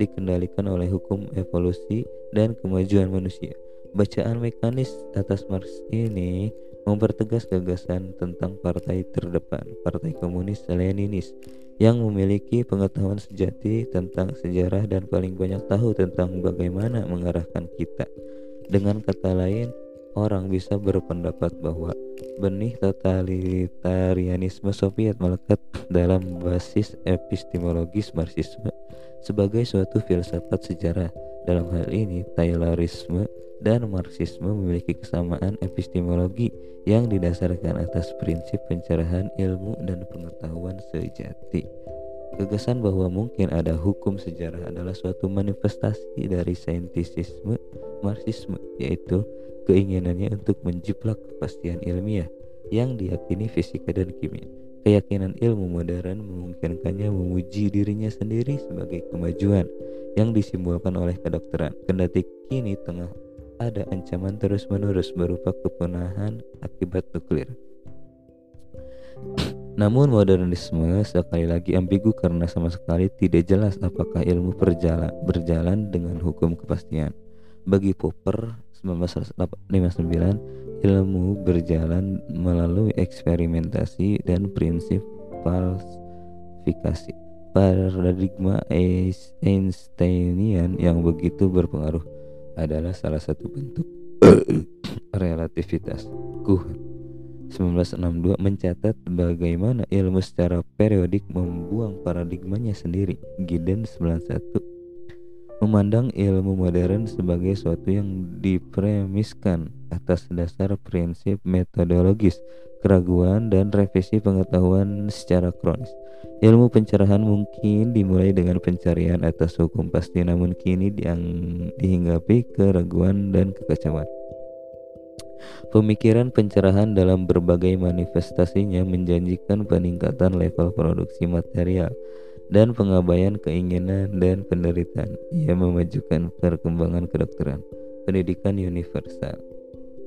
dikendalikan oleh hukum evolusi dan kemajuan manusia. Bacaan mekanis atas Marx ini mempertegas gagasan tentang partai terdepan, Partai Komunis Leninis, yang memiliki pengetahuan sejati tentang sejarah dan paling banyak tahu tentang bagaimana mengarahkan kita. Dengan kata lain, orang bisa berpendapat bahwa benih totalitarianisme Soviet melekat dalam basis epistemologis Marxisme sebagai suatu filsafat sejarah. Dalam hal ini, Taylorisme dan Marxisme memiliki kesamaan epistemologi yang didasarkan atas prinsip pencerahan ilmu dan pengetahuan sejati. Gagasan bahwa mungkin ada hukum sejarah adalah suatu manifestasi dari saintisisme Marxisme, yaitu keinginannya untuk menjiplak kepastian ilmiah yang diyakini fisika dan kimia. Keyakinan ilmu modern memungkinkannya memuji dirinya sendiri sebagai kemajuan yang disimbolkan oleh kedokteran. Kendati kini tengah ada ancaman terus-menerus berupa kepunahan akibat nuklir. Namun modernisme sekali lagi ambigu karena sama sekali tidak jelas apakah ilmu berjalan, berjalan dengan hukum kepastian. Bagi Popper 1959, ilmu berjalan melalui eksperimentasi dan prinsip falsifikasi. Paradigma Einsteinian yang begitu berpengaruh adalah salah satu bentuk <coughs> relativitas. Kuh 1962 mencatat bagaimana ilmu secara periodik membuang paradigmanya sendiri. Gideon 91 memandang ilmu modern sebagai suatu yang dipremiskan atas dasar prinsip metodologis, keraguan, dan revisi pengetahuan secara kronis. Ilmu pencerahan mungkin dimulai dengan pencarian atas hukum pasti namun kini dihinggapi keraguan dan kekacauan. Pemikiran pencerahan dalam berbagai manifestasinya menjanjikan peningkatan level produksi material dan pengabaian keinginan dan penderitaan. Ia memajukan perkembangan kedokteran, pendidikan universal,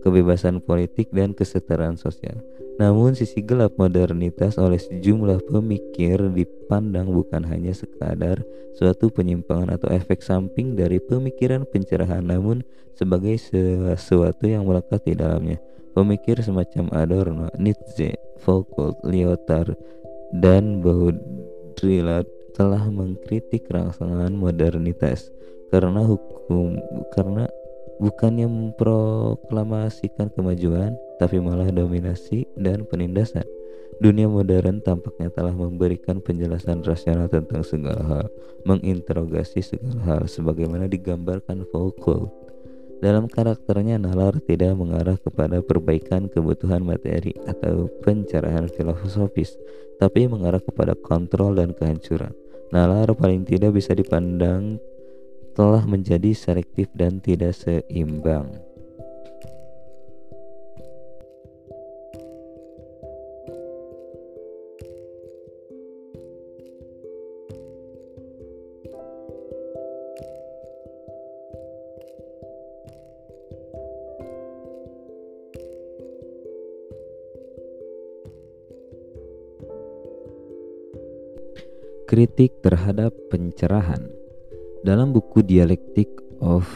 kebebasan politik dan kesetaraan sosial. Namun sisi gelap modernitas oleh sejumlah pemikir dipandang bukan hanya sekadar suatu penyimpangan atau efek samping dari pemikiran pencerahan namun sebagai sesuatu yang melekat di dalamnya. Pemikir semacam Adorno, Nietzsche, Foucault, Lyotard, dan Baudrillard telah mengkritik rangsangan modernitas karena hukum karena bukannya memproklamasikan kemajuan tapi malah dominasi dan penindasan. Dunia modern tampaknya telah memberikan penjelasan rasional tentang segala hal, menginterogasi segala hal sebagaimana digambarkan Foucault. Dalam karakternya, Nalar tidak mengarah kepada perbaikan kebutuhan materi atau pencerahan filosofis, tapi mengarah kepada kontrol dan kehancuran. Nalar paling tidak bisa dipandang telah menjadi selektif dan tidak seimbang. Kritik terhadap pencerahan dalam buku Dialectic of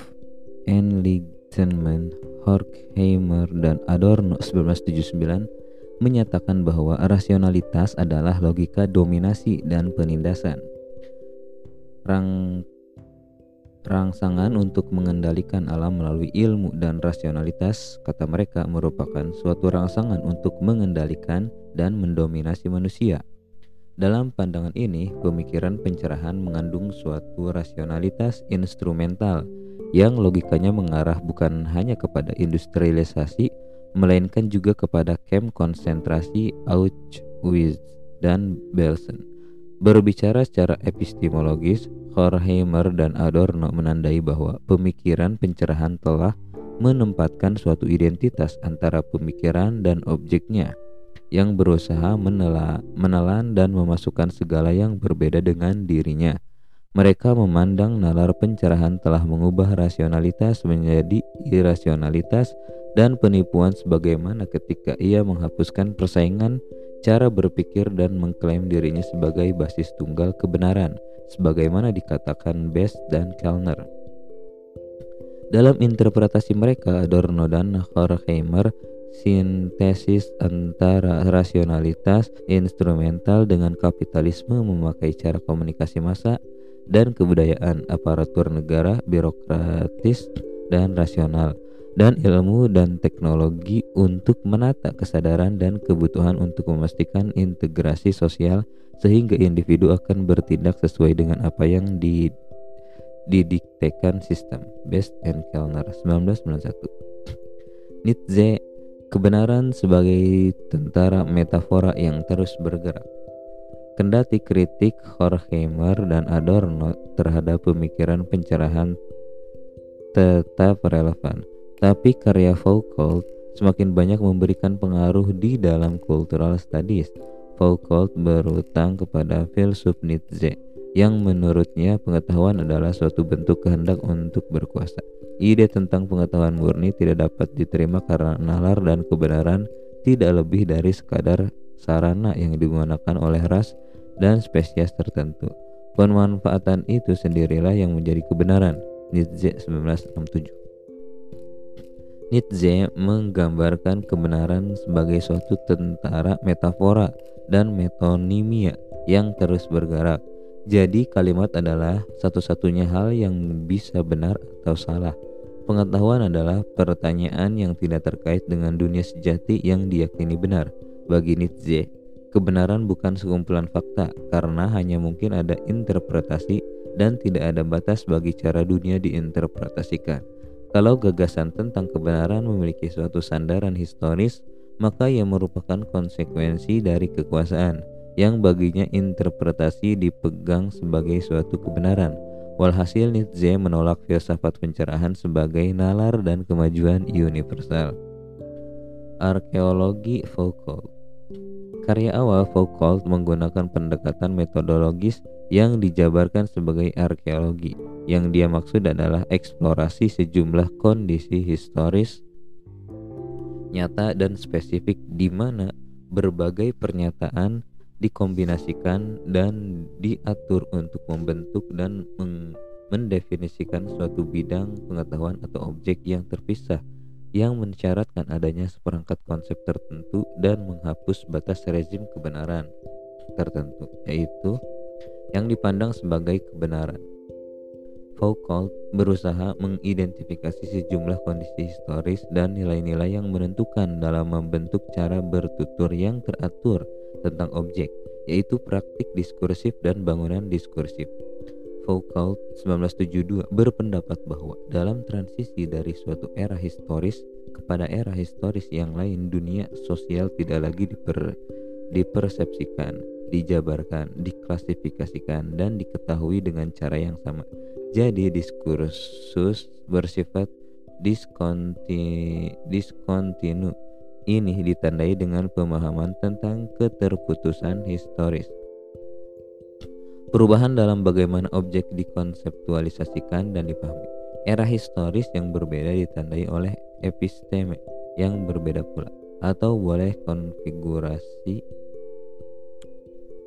Enlightenment, Horkheimer dan Adorno 1979 menyatakan bahwa rasionalitas adalah logika dominasi dan penindasan. Rang rangsangan untuk mengendalikan alam melalui ilmu dan rasionalitas, kata mereka, merupakan suatu rangsangan untuk mengendalikan dan mendominasi manusia. Dalam pandangan ini, pemikiran pencerahan mengandung suatu rasionalitas instrumental yang logikanya mengarah bukan hanya kepada industrialisasi, melainkan juga kepada kem konsentrasi Auschwitz dan Belsen. Berbicara secara epistemologis, Horkheimer dan Adorno menandai bahwa pemikiran pencerahan telah menempatkan suatu identitas antara pemikiran dan objeknya yang berusaha menela, menelan dan memasukkan segala yang berbeda dengan dirinya. Mereka memandang nalar pencerahan telah mengubah rasionalitas menjadi irasionalitas dan penipuan sebagaimana ketika ia menghapuskan persaingan cara berpikir dan mengklaim dirinya sebagai basis tunggal kebenaran sebagaimana dikatakan Best dan Kellner. Dalam interpretasi mereka, Adorno dan Horkheimer sintesis antara rasionalitas instrumental dengan kapitalisme memakai cara komunikasi massa dan kebudayaan aparatur negara birokratis dan rasional dan ilmu dan teknologi untuk menata kesadaran dan kebutuhan untuk memastikan integrasi sosial sehingga individu akan bertindak sesuai dengan apa yang di didiktekan sistem. Best and Kellner 1991 Nietzsche Kebenaran sebagai tentara metafora yang terus bergerak. Kendati kritik Horkheimer dan Adorno terhadap pemikiran pencerahan tetap relevan, tapi karya Foucault semakin banyak memberikan pengaruh di dalam cultural studies. Foucault berutang kepada filsuf Nietzsche yang menurutnya pengetahuan adalah suatu bentuk kehendak untuk berkuasa. Ide tentang pengetahuan murni tidak dapat diterima karena nalar dan kebenaran tidak lebih dari sekadar sarana yang digunakan oleh ras dan spesies tertentu. Pemanfaatan itu sendirilah yang menjadi kebenaran. Nietzsche 1967 Nietzsche menggambarkan kebenaran sebagai suatu tentara metafora dan metonimia yang terus bergerak. Jadi kalimat adalah satu-satunya hal yang bisa benar atau salah. Pengetahuan adalah pertanyaan yang tidak terkait dengan dunia sejati yang diyakini benar. Bagi Nietzsche, kebenaran bukan sekumpulan fakta karena hanya mungkin ada interpretasi dan tidak ada batas bagi cara dunia diinterpretasikan. Kalau gagasan tentang kebenaran memiliki suatu sandaran historis, maka ia merupakan konsekuensi dari kekuasaan yang baginya interpretasi dipegang sebagai suatu kebenaran Walhasil Nietzsche menolak filsafat pencerahan sebagai nalar dan kemajuan universal. Arkeologi Foucault Karya awal Foucault menggunakan pendekatan metodologis yang dijabarkan sebagai arkeologi. Yang dia maksud adalah eksplorasi sejumlah kondisi historis nyata dan spesifik di mana berbagai pernyataan dikombinasikan dan diatur untuk membentuk dan mendefinisikan suatu bidang pengetahuan atau objek yang terpisah yang mensyaratkan adanya seperangkat konsep tertentu dan menghapus batas rezim kebenaran tertentu yaitu yang dipandang sebagai kebenaran. Foucault berusaha mengidentifikasi sejumlah kondisi historis dan nilai-nilai yang menentukan dalam membentuk cara bertutur yang teratur tentang objek, yaitu praktik diskursif dan bangunan diskursif. Foucault 1972 berpendapat bahwa dalam transisi dari suatu era historis kepada era historis yang lain dunia sosial tidak lagi diper, dipersepsikan, dijabarkan, diklasifikasikan, dan diketahui dengan cara yang sama jadi diskursus bersifat diskonti, diskontinu ini ditandai dengan pemahaman tentang keterputusan historis. Perubahan dalam bagaimana objek dikonseptualisasikan dan dipahami. Era historis yang berbeda ditandai oleh episteme yang berbeda pula atau boleh konfigurasi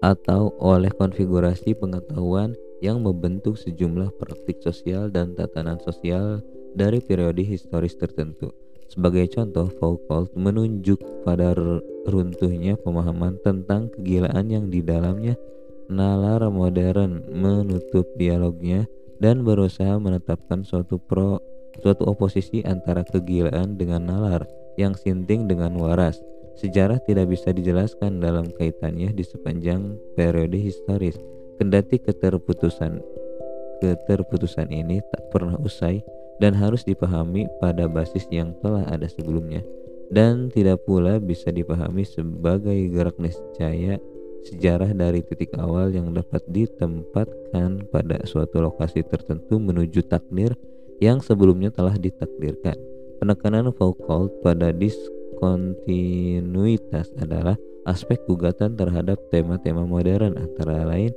atau oleh konfigurasi pengetahuan yang membentuk sejumlah praktik sosial dan tatanan sosial dari periode historis tertentu. Sebagai contoh, Foucault menunjuk pada runtuhnya pemahaman tentang kegilaan yang di dalamnya nalar modern menutup dialognya dan berusaha menetapkan suatu pro suatu oposisi antara kegilaan dengan nalar yang sinting dengan waras. Sejarah tidak bisa dijelaskan dalam kaitannya di sepanjang periode historis Kendati keterputusan keterputusan ini tak pernah usai dan harus dipahami pada basis yang telah ada sebelumnya dan tidak pula bisa dipahami sebagai gerak niscaya sejarah dari titik awal yang dapat ditempatkan pada suatu lokasi tertentu menuju takdir yang sebelumnya telah ditakdirkan. Penekanan Foucault pada diskontinuitas adalah aspek gugatan terhadap tema-tema modern antara lain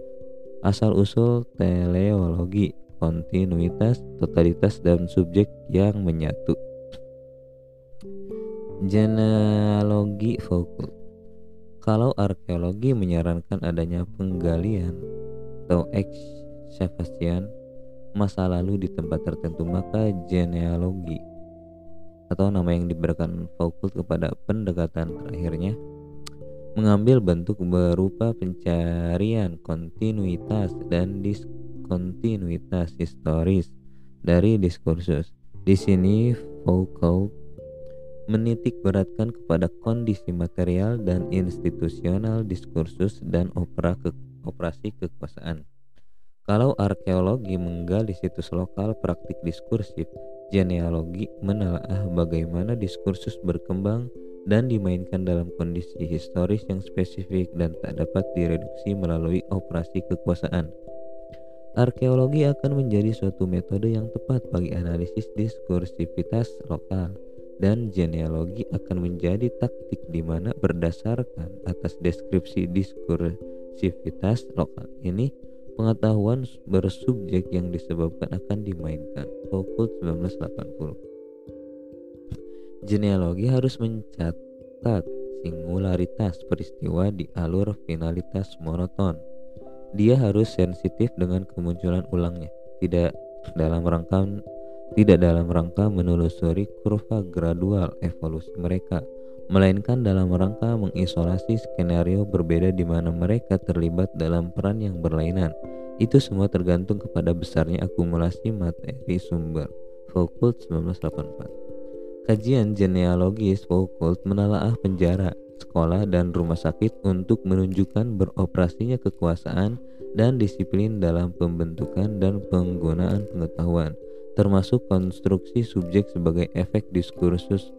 asal-usul teleologi, kontinuitas, totalitas, dan subjek yang menyatu. Genealogi Foucault Kalau arkeologi menyarankan adanya penggalian atau excavation masa lalu di tempat tertentu, maka genealogi atau nama yang diberikan Foucault kepada pendekatan terakhirnya mengambil bentuk berupa pencarian kontinuitas dan diskontinuitas historis dari diskursus. Di sini Foucault menitik beratkan kepada kondisi material dan institusional diskursus dan opera ke operasi kekuasaan. Kalau arkeologi menggali situs lokal praktik diskursif, genealogi menelaah bagaimana diskursus berkembang dan dimainkan dalam kondisi historis yang spesifik dan tak dapat direduksi melalui operasi kekuasaan. Arkeologi akan menjadi suatu metode yang tepat bagi analisis diskursivitas lokal dan genealogi akan menjadi taktik di mana berdasarkan atas deskripsi diskursivitas lokal ini pengetahuan bersubjek yang disebabkan akan dimainkan. Foucault 1980 Genealogi harus mencatat singularitas peristiwa di alur finalitas monoton. Dia harus sensitif dengan kemunculan ulangnya, tidak dalam rangka tidak dalam rangka menelusuri kurva gradual evolusi mereka, melainkan dalam rangka mengisolasi skenario berbeda di mana mereka terlibat dalam peran yang berlainan. Itu semua tergantung kepada besarnya akumulasi materi sumber. Foucault 1984 Kajian genealogis Foucault menelaah penjara, sekolah, dan rumah sakit untuk menunjukkan beroperasinya kekuasaan dan disiplin dalam pembentukan dan penggunaan pengetahuan, termasuk konstruksi subjek sebagai efek diskursus.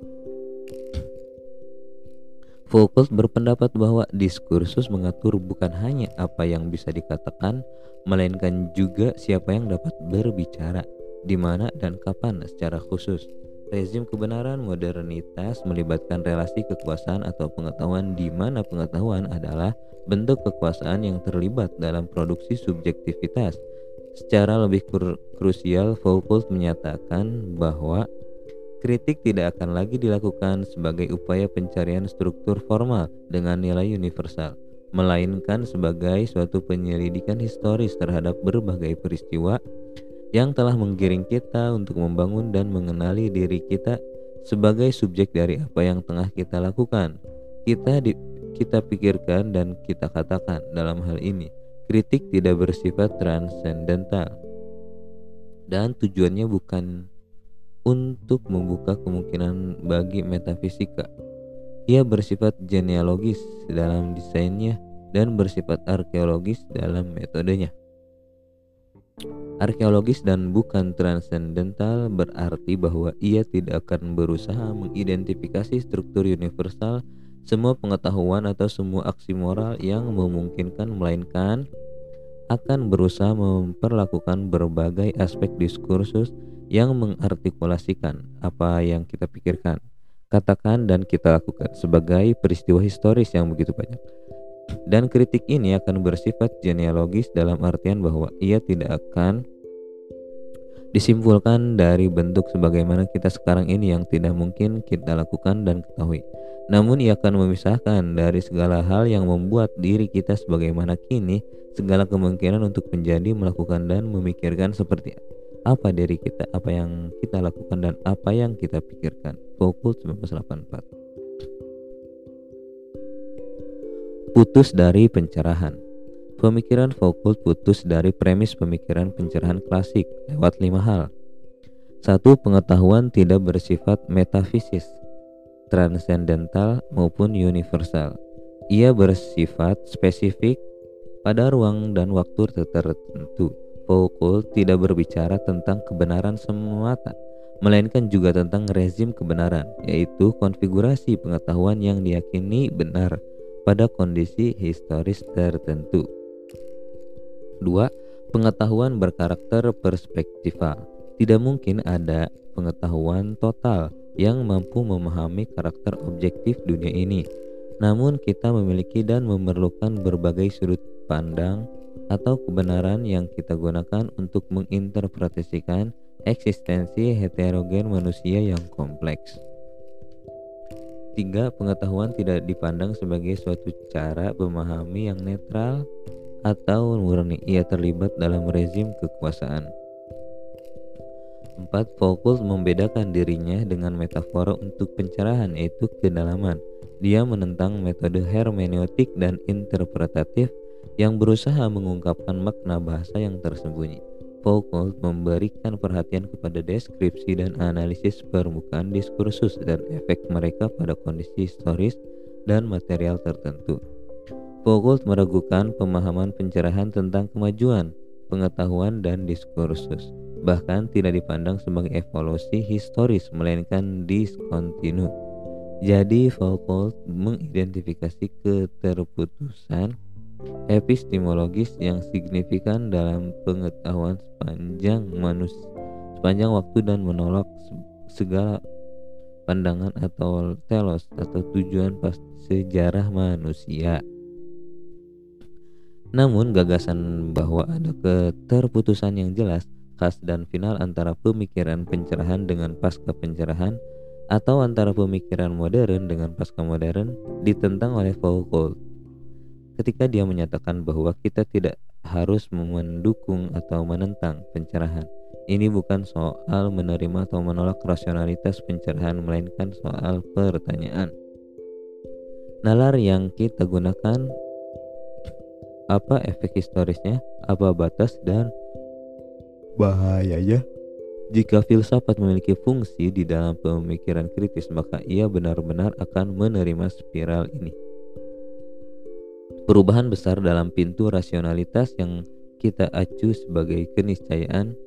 Foucault berpendapat bahwa diskursus mengatur bukan hanya apa yang bisa dikatakan, melainkan juga siapa yang dapat berbicara, di mana dan kapan secara khusus. Rezim kebenaran modernitas melibatkan relasi kekuasaan atau pengetahuan di mana pengetahuan adalah bentuk kekuasaan yang terlibat dalam produksi subjektivitas. Secara lebih krusial, Foucault menyatakan bahwa kritik tidak akan lagi dilakukan sebagai upaya pencarian struktur formal dengan nilai universal, melainkan sebagai suatu penyelidikan historis terhadap berbagai peristiwa yang telah menggiring kita untuk membangun dan mengenali diri kita sebagai subjek dari apa yang tengah kita lakukan. Kita di, kita pikirkan dan kita katakan dalam hal ini Kritik tidak bersifat transendental dan tujuannya bukan untuk membuka kemungkinan bagi metafisika. Ia bersifat genealogis dalam desainnya dan bersifat arkeologis dalam metodenya. Arkeologis dan bukan transendental berarti bahwa ia tidak akan berusaha mengidentifikasi struktur universal semua pengetahuan atau semua aksi moral yang memungkinkan melainkan akan berusaha memperlakukan berbagai aspek diskursus yang mengartikulasikan apa yang kita pikirkan, katakan dan kita lakukan sebagai peristiwa historis yang begitu banyak. Dan kritik ini akan bersifat genealogis dalam artian bahwa ia tidak akan disimpulkan dari bentuk sebagaimana kita sekarang ini yang tidak mungkin kita lakukan dan ketahui. Namun ia akan memisahkan dari segala hal yang membuat diri kita sebagaimana kini segala kemungkinan untuk menjadi, melakukan dan memikirkan seperti apa diri kita, apa yang kita lakukan dan apa yang kita pikirkan. Foucault 1984 putus dari pencerahan. Pemikiran Foucault putus dari premis pemikiran pencerahan klasik lewat lima hal. Satu, pengetahuan tidak bersifat metafisis, transendental maupun universal. Ia bersifat spesifik pada ruang dan waktu tertentu. Foucault tidak berbicara tentang kebenaran semata, melainkan juga tentang rezim kebenaran, yaitu konfigurasi pengetahuan yang diyakini benar pada kondisi historis tertentu. 2. Pengetahuan berkarakter perspektifal. Tidak mungkin ada pengetahuan total yang mampu memahami karakter objektif dunia ini. Namun kita memiliki dan memerlukan berbagai sudut pandang atau kebenaran yang kita gunakan untuk menginterpretasikan eksistensi heterogen manusia yang kompleks. Tiga, pengetahuan tidak dipandang sebagai suatu cara memahami yang netral atau murni. Ia terlibat dalam rezim kekuasaan. Empat, Fokus membedakan dirinya dengan metafora untuk pencerahan yaitu kedalaman. Dia menentang metode hermeneutik dan interpretatif yang berusaha mengungkapkan makna bahasa yang tersembunyi. Foucault memberikan perhatian kepada deskripsi dan analisis permukaan diskursus dan efek mereka pada kondisi historis dan material tertentu. Foucault meragukan pemahaman pencerahan tentang kemajuan, pengetahuan, dan diskursus, bahkan tidak dipandang sebagai evolusi historis melainkan diskontinu. Jadi Foucault mengidentifikasi keterputusan epistemologis yang signifikan dalam pengetahuan sepanjang manusia sepanjang waktu dan menolak segala pandangan atau telos atau tujuan pasti sejarah manusia. Namun gagasan bahwa ada keterputusan yang jelas, khas dan final antara pemikiran pencerahan dengan pasca pencerahan atau antara pemikiran modern dengan pasca modern ditentang oleh Foucault ketika dia menyatakan bahwa kita tidak harus mendukung atau menentang pencerahan. Ini bukan soal menerima atau menolak rasionalitas pencerahan, melainkan soal pertanyaan. Nalar yang kita gunakan apa efek historisnya, apa batas dan bahayanya. Jika filsafat memiliki fungsi di dalam pemikiran kritis, maka ia benar-benar akan menerima spiral ini perubahan besar dalam pintu rasionalitas yang kita acu sebagai keniscayaan,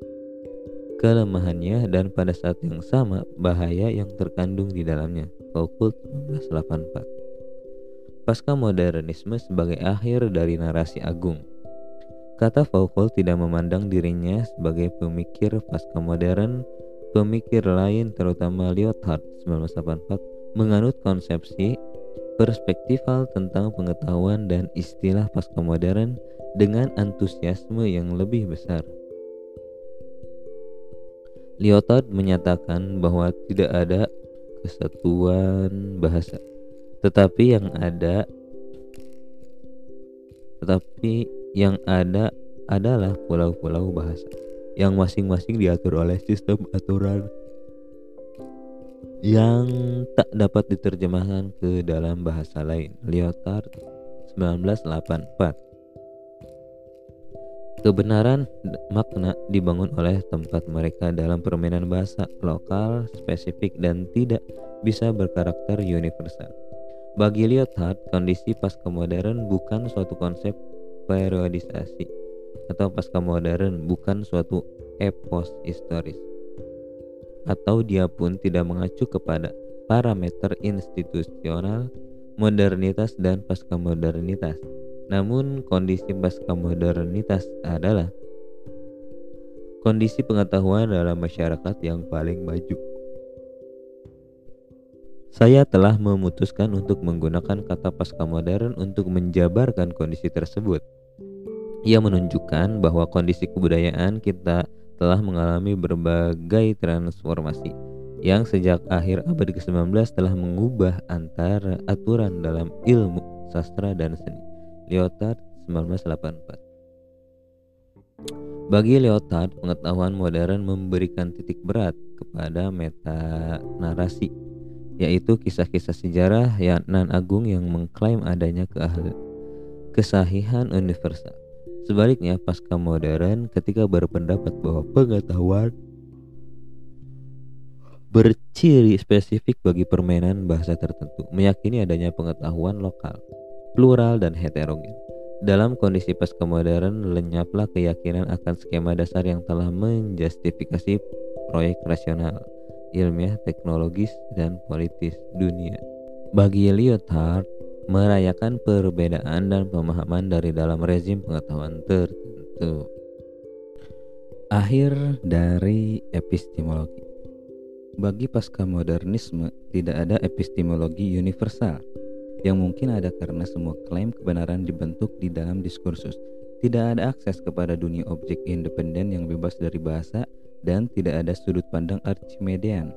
kelemahannya dan pada saat yang sama bahaya yang terkandung di dalamnya. Foucault 1984 Pasca modernisme sebagai akhir dari narasi agung. Kata Foucault tidak memandang dirinya sebagai pemikir pasca modern, pemikir lain terutama Lyotard 1984 menganut konsepsi perspektifal tentang pengetahuan dan istilah pasca modern dengan antusiasme yang lebih besar. Lyotard menyatakan bahwa tidak ada kesatuan bahasa, tetapi yang ada tetapi yang ada adalah pulau-pulau bahasa yang masing-masing diatur oleh sistem aturan yang tak dapat diterjemahkan ke dalam bahasa lain. Lyotard 1984 Kebenaran makna dibangun oleh tempat mereka dalam permainan bahasa lokal, spesifik, dan tidak bisa berkarakter universal. Bagi Lyotard, kondisi pasca modern bukan suatu konsep periodisasi atau pasca modern bukan suatu epos historis. Atau dia pun tidak mengacu kepada parameter institusional, modernitas, dan pasca modernitas namun kondisi pasca modernitas adalah kondisi pengetahuan dalam masyarakat yang paling maju. Saya telah memutuskan untuk menggunakan kata pasca modern untuk menjabarkan kondisi tersebut. Ia menunjukkan bahwa kondisi kebudayaan kita telah mengalami berbagai transformasi yang sejak akhir abad ke-19 telah mengubah antara aturan dalam ilmu, sastra, dan seni. Lyotard 1984 Bagi Lyotard, pengetahuan modern memberikan titik berat kepada meta narasi yaitu kisah-kisah sejarah yang nan agung yang mengklaim adanya keahlian kesahihan universal. Sebaliknya, pasca modern ketika berpendapat bahwa pengetahuan berciri spesifik bagi permainan bahasa tertentu, meyakini adanya pengetahuan lokal plural dan heterogen. Dalam kondisi pasca modern, lenyaplah keyakinan akan skema dasar yang telah menjustifikasi proyek rasional, ilmiah, teknologis, dan politis dunia. Bagi Lyotard, merayakan perbedaan dan pemahaman dari dalam rezim pengetahuan tertentu. Akhir dari epistemologi. Bagi pasca modernisme, tidak ada epistemologi universal yang mungkin ada karena semua klaim kebenaran dibentuk di dalam diskursus. Tidak ada akses kepada dunia objek independen yang bebas dari bahasa dan tidak ada sudut pandang Archimedean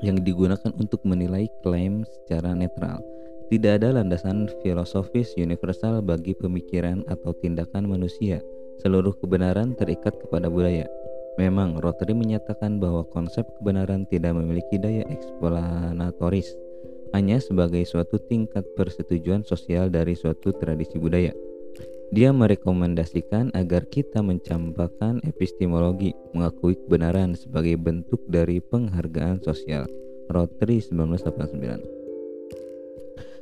yang digunakan untuk menilai klaim secara netral. Tidak ada landasan filosofis universal bagi pemikiran atau tindakan manusia. Seluruh kebenaran terikat kepada budaya. Memang, Rotary menyatakan bahwa konsep kebenaran tidak memiliki daya eksplanatoris hanya sebagai suatu tingkat persetujuan sosial dari suatu tradisi budaya. Dia merekomendasikan agar kita mencampakkan epistemologi, mengakui kebenaran sebagai bentuk dari penghargaan sosial. Rotary 1989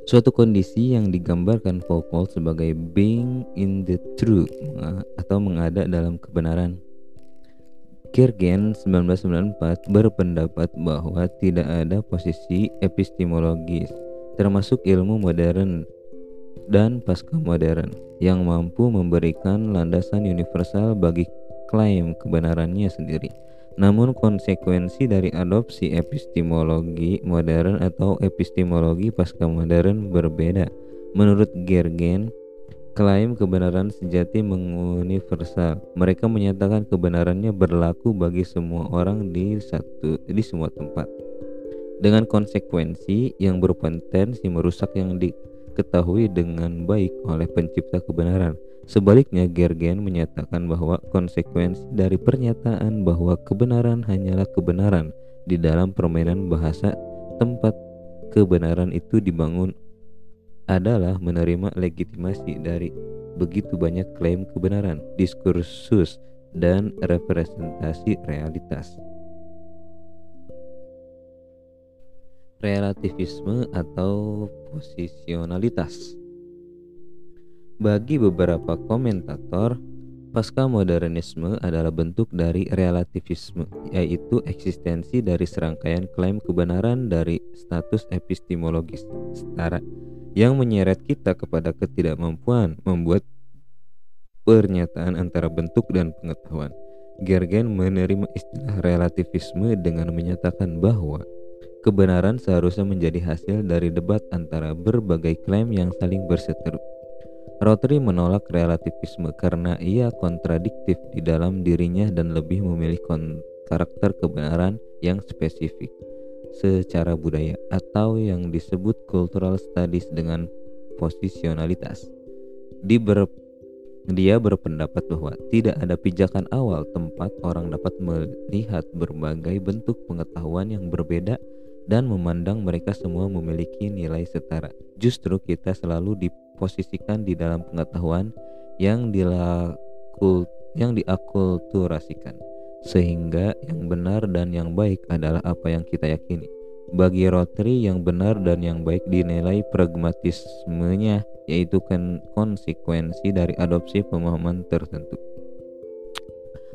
Suatu kondisi yang digambarkan Foucault sebagai being in the truth atau mengada dalam kebenaran Kirgen 1994 berpendapat bahwa tidak ada posisi epistemologis termasuk ilmu modern dan pasca modern yang mampu memberikan landasan universal bagi klaim kebenarannya sendiri. Namun konsekuensi dari adopsi epistemologi modern atau epistemologi pasca modern berbeda. Menurut Gergen, Klaim kebenaran sejati menguniversal. Mereka menyatakan kebenarannya berlaku bagi semua orang di satu di semua tempat. Dengan konsekuensi yang berpotensi merusak yang diketahui dengan baik oleh pencipta kebenaran. Sebaliknya, Gergen menyatakan bahwa konsekuensi dari pernyataan bahwa kebenaran hanyalah kebenaran di dalam permainan bahasa tempat kebenaran itu dibangun adalah menerima legitimasi dari begitu banyak klaim kebenaran, diskursus, dan representasi realitas. Relativisme atau posisionalitas. Bagi beberapa komentator, pasca modernisme adalah bentuk dari relativisme, yaitu eksistensi dari serangkaian klaim kebenaran dari status epistemologis setara yang menyeret kita kepada ketidakmampuan membuat pernyataan antara bentuk dan pengetahuan. Gergen menerima istilah relativisme dengan menyatakan bahwa kebenaran seharusnya menjadi hasil dari debat antara berbagai klaim yang saling berseteru. Rotary menolak relativisme karena ia kontradiktif di dalam dirinya dan lebih memilih karakter kebenaran yang spesifik secara budaya atau yang disebut cultural studies dengan posisionalitas. Di ber, dia berpendapat bahwa tidak ada pijakan awal tempat orang dapat melihat berbagai bentuk pengetahuan yang berbeda dan memandang mereka semua memiliki nilai setara. Justru kita selalu diposisikan di dalam pengetahuan yang diakul yang diakulturasikan sehingga yang benar dan yang baik adalah apa yang kita yakini. Bagi Rotary yang benar dan yang baik dinilai pragmatismenya yaitu kan konsekuensi dari adopsi pemahaman tertentu.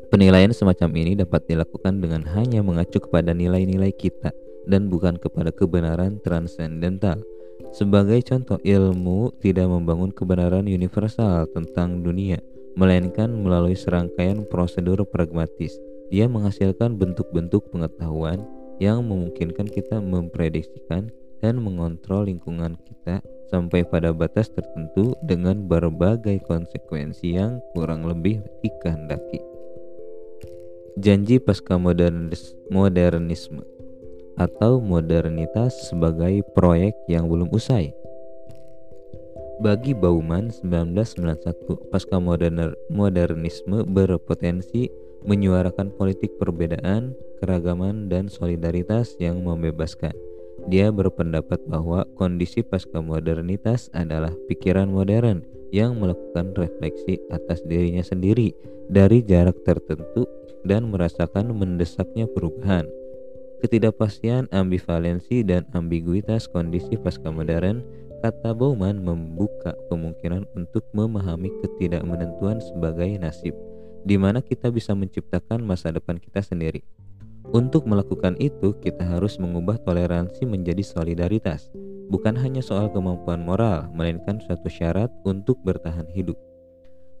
Penilaian semacam ini dapat dilakukan dengan hanya mengacu kepada nilai-nilai kita dan bukan kepada kebenaran transendental. Sebagai contoh, ilmu tidak membangun kebenaran universal tentang dunia, melainkan melalui serangkaian prosedur pragmatis. Dia menghasilkan bentuk-bentuk pengetahuan yang memungkinkan kita memprediksikan dan mengontrol lingkungan kita sampai pada batas tertentu dengan berbagai konsekuensi yang kurang lebih dikehendaki. Janji pasca modernisme atau modernitas sebagai proyek yang belum usai. Bagi Bauman 1991, pasca moderner, modernisme berpotensi menyuarakan politik perbedaan, keragaman, dan solidaritas yang membebaskan. Dia berpendapat bahwa kondisi pasca modernitas adalah pikiran modern yang melakukan refleksi atas dirinya sendiri dari jarak tertentu dan merasakan mendesaknya perubahan Ketidakpastian, ambivalensi, dan ambiguitas kondisi pasca modern, kata Bauman membuka kemungkinan untuk memahami ketidakmenentuan sebagai nasib, di mana kita bisa menciptakan masa depan kita sendiri. Untuk melakukan itu, kita harus mengubah toleransi menjadi solidaritas, bukan hanya soal kemampuan moral, melainkan suatu syarat untuk bertahan hidup.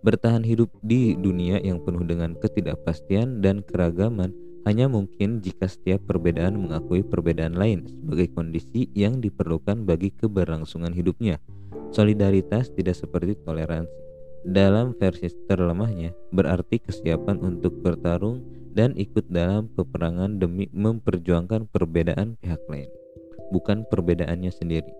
Bertahan hidup di dunia yang penuh dengan ketidakpastian dan keragaman hanya mungkin jika setiap perbedaan mengakui perbedaan lain sebagai kondisi yang diperlukan bagi keberlangsungan hidupnya. Solidaritas tidak seperti toleransi. Dalam versi terlemahnya, berarti kesiapan untuk bertarung dan ikut dalam peperangan demi memperjuangkan perbedaan pihak lain, bukan perbedaannya sendiri.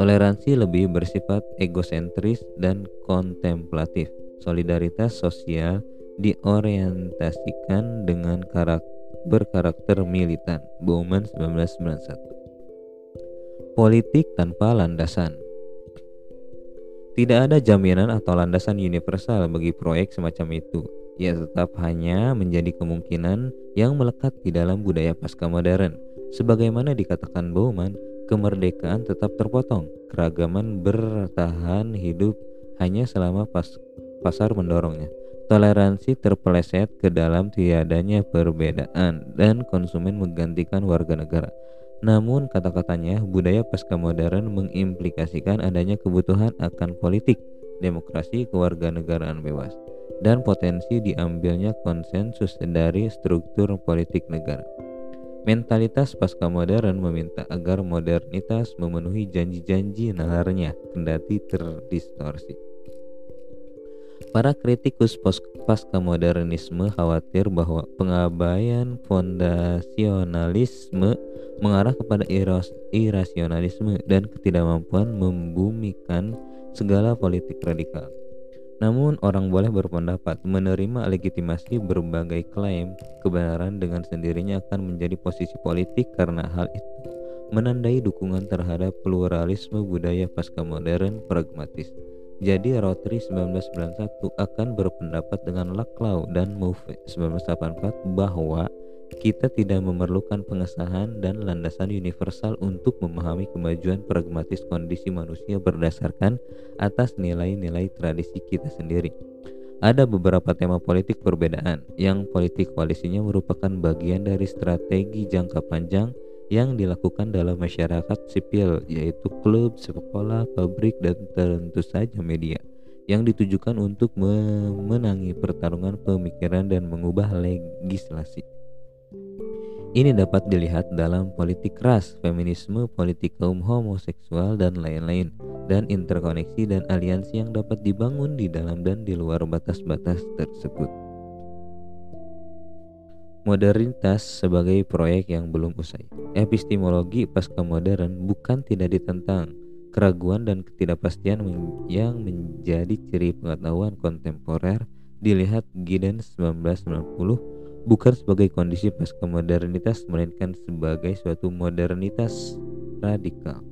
Toleransi lebih bersifat egosentris dan kontemplatif. Solidaritas sosial diorientasikan dengan karakter berkarakter militan. Bowman 1991. Politik tanpa landasan. Tidak ada jaminan atau landasan universal bagi proyek semacam itu. Ia tetap hanya menjadi kemungkinan yang melekat di dalam budaya pasca modern. Sebagaimana dikatakan Bowman, kemerdekaan tetap terpotong. Keragaman bertahan hidup hanya selama pas pasar mendorongnya. Toleransi terpeleset ke dalam tiadanya perbedaan dan konsumen menggantikan warga negara. Namun kata-katanya budaya pasca modern mengimplikasikan adanya kebutuhan akan politik, demokrasi, kewarganegaraan bebas, dan potensi diambilnya konsensus dari struktur politik negara. Mentalitas pasca modern meminta agar modernitas memenuhi janji-janji nalarnya kendati terdistorsi. Para kritikus pasca modernisme khawatir bahwa pengabaian fondasionalisme mengarah kepada iras irasionalisme dan ketidakmampuan membumikan segala politik radikal. Namun orang boleh berpendapat menerima legitimasi berbagai klaim kebenaran dengan sendirinya akan menjadi posisi politik karena hal itu menandai dukungan terhadap pluralisme budaya pasca modern pragmatis. Jadi Rotary 1991 akan berpendapat dengan Laclau dan Mouvet 1984 bahwa kita tidak memerlukan pengesahan dan landasan universal untuk memahami kemajuan pragmatis kondisi manusia berdasarkan atas nilai-nilai tradisi kita sendiri. Ada beberapa tema politik perbedaan yang politik koalisinya merupakan bagian dari strategi jangka panjang yang dilakukan dalam masyarakat sipil yaitu klub, sekolah, pabrik dan tentu saja media yang ditujukan untuk memenangi pertarungan pemikiran dan mengubah legislasi. Ini dapat dilihat dalam politik ras, feminisme, politik kaum homoseksual dan lain-lain dan interkoneksi dan aliansi yang dapat dibangun di dalam dan di luar batas-batas tersebut. Modernitas sebagai proyek yang belum usai. Epistemologi pasca modern bukan tidak ditentang. Keraguan dan ketidakpastian yang menjadi ciri pengetahuan kontemporer dilihat Giddens 1990 bukan sebagai kondisi pasca modernitas melainkan sebagai suatu modernitas radikal.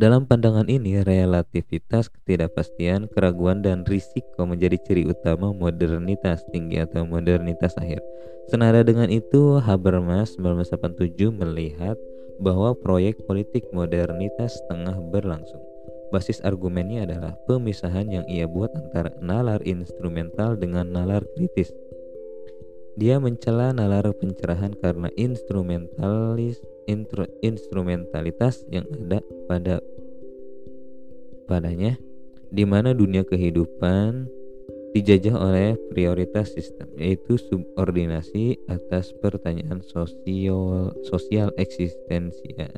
Dalam pandangan ini, relativitas, ketidakpastian, keraguan, dan risiko menjadi ciri utama modernitas tinggi atau modernitas akhir. Senada dengan itu, Habermas 1987 melihat bahwa proyek politik modernitas tengah berlangsung. Basis argumennya adalah pemisahan yang ia buat antara nalar instrumental dengan nalar kritis. Dia mencela nalar pencerahan karena instrumentalis intro, instrumentalitas yang ada pada padanya di mana dunia kehidupan dijajah oleh prioritas sistem yaitu subordinasi atas pertanyaan sosial sosial eksistensial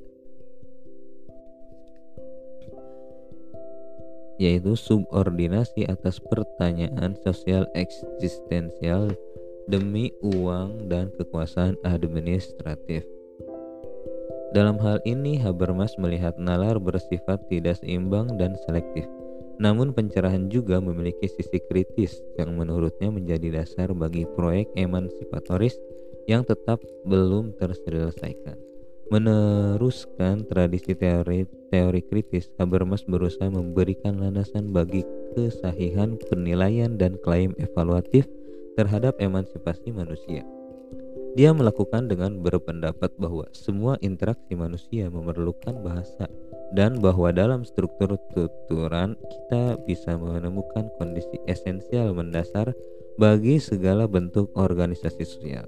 yaitu subordinasi atas pertanyaan sosial eksistensial demi uang dan kekuasaan administratif. Dalam hal ini, Habermas melihat nalar bersifat tidak seimbang dan selektif. Namun pencerahan juga memiliki sisi kritis yang menurutnya menjadi dasar bagi proyek emansipatoris yang tetap belum terselesaikan. Meneruskan tradisi teori teori kritis, Habermas berusaha memberikan landasan bagi kesahihan penilaian dan klaim evaluatif terhadap emansipasi manusia. Dia melakukan dengan berpendapat bahwa semua interaksi manusia memerlukan bahasa dan bahwa dalam struktur tuturan kita bisa menemukan kondisi esensial mendasar bagi segala bentuk organisasi sosial.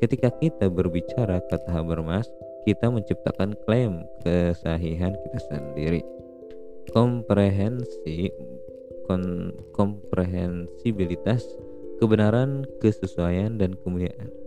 Ketika kita berbicara, kata Habermas, kita menciptakan klaim kesahihan kita sendiri. Komprehensi kon, komprehensibilitas, kebenaran, kesesuaian dan kemuliaan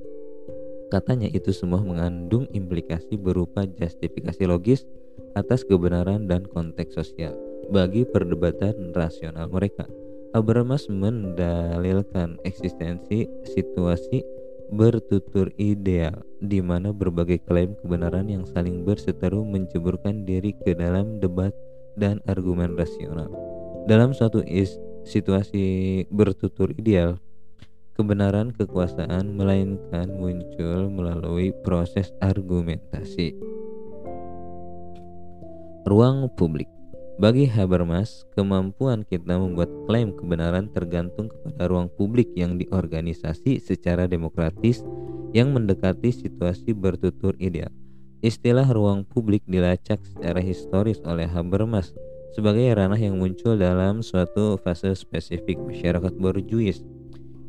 Katanya itu semua mengandung implikasi berupa justifikasi logis atas kebenaran dan konteks sosial bagi perdebatan rasional mereka. Habermas mendalilkan eksistensi situasi bertutur ideal di mana berbagai klaim kebenaran yang saling berseteru menceburkan diri ke dalam debat dan argumen rasional. Dalam suatu is, situasi bertutur ideal, kebenaran kekuasaan melainkan muncul melalui proses argumentasi. Ruang publik bagi Habermas, kemampuan kita membuat klaim kebenaran tergantung kepada ruang publik yang diorganisasi secara demokratis yang mendekati situasi bertutur ideal. Istilah ruang publik dilacak secara historis oleh Habermas sebagai ranah yang muncul dalam suatu fase spesifik masyarakat borjuis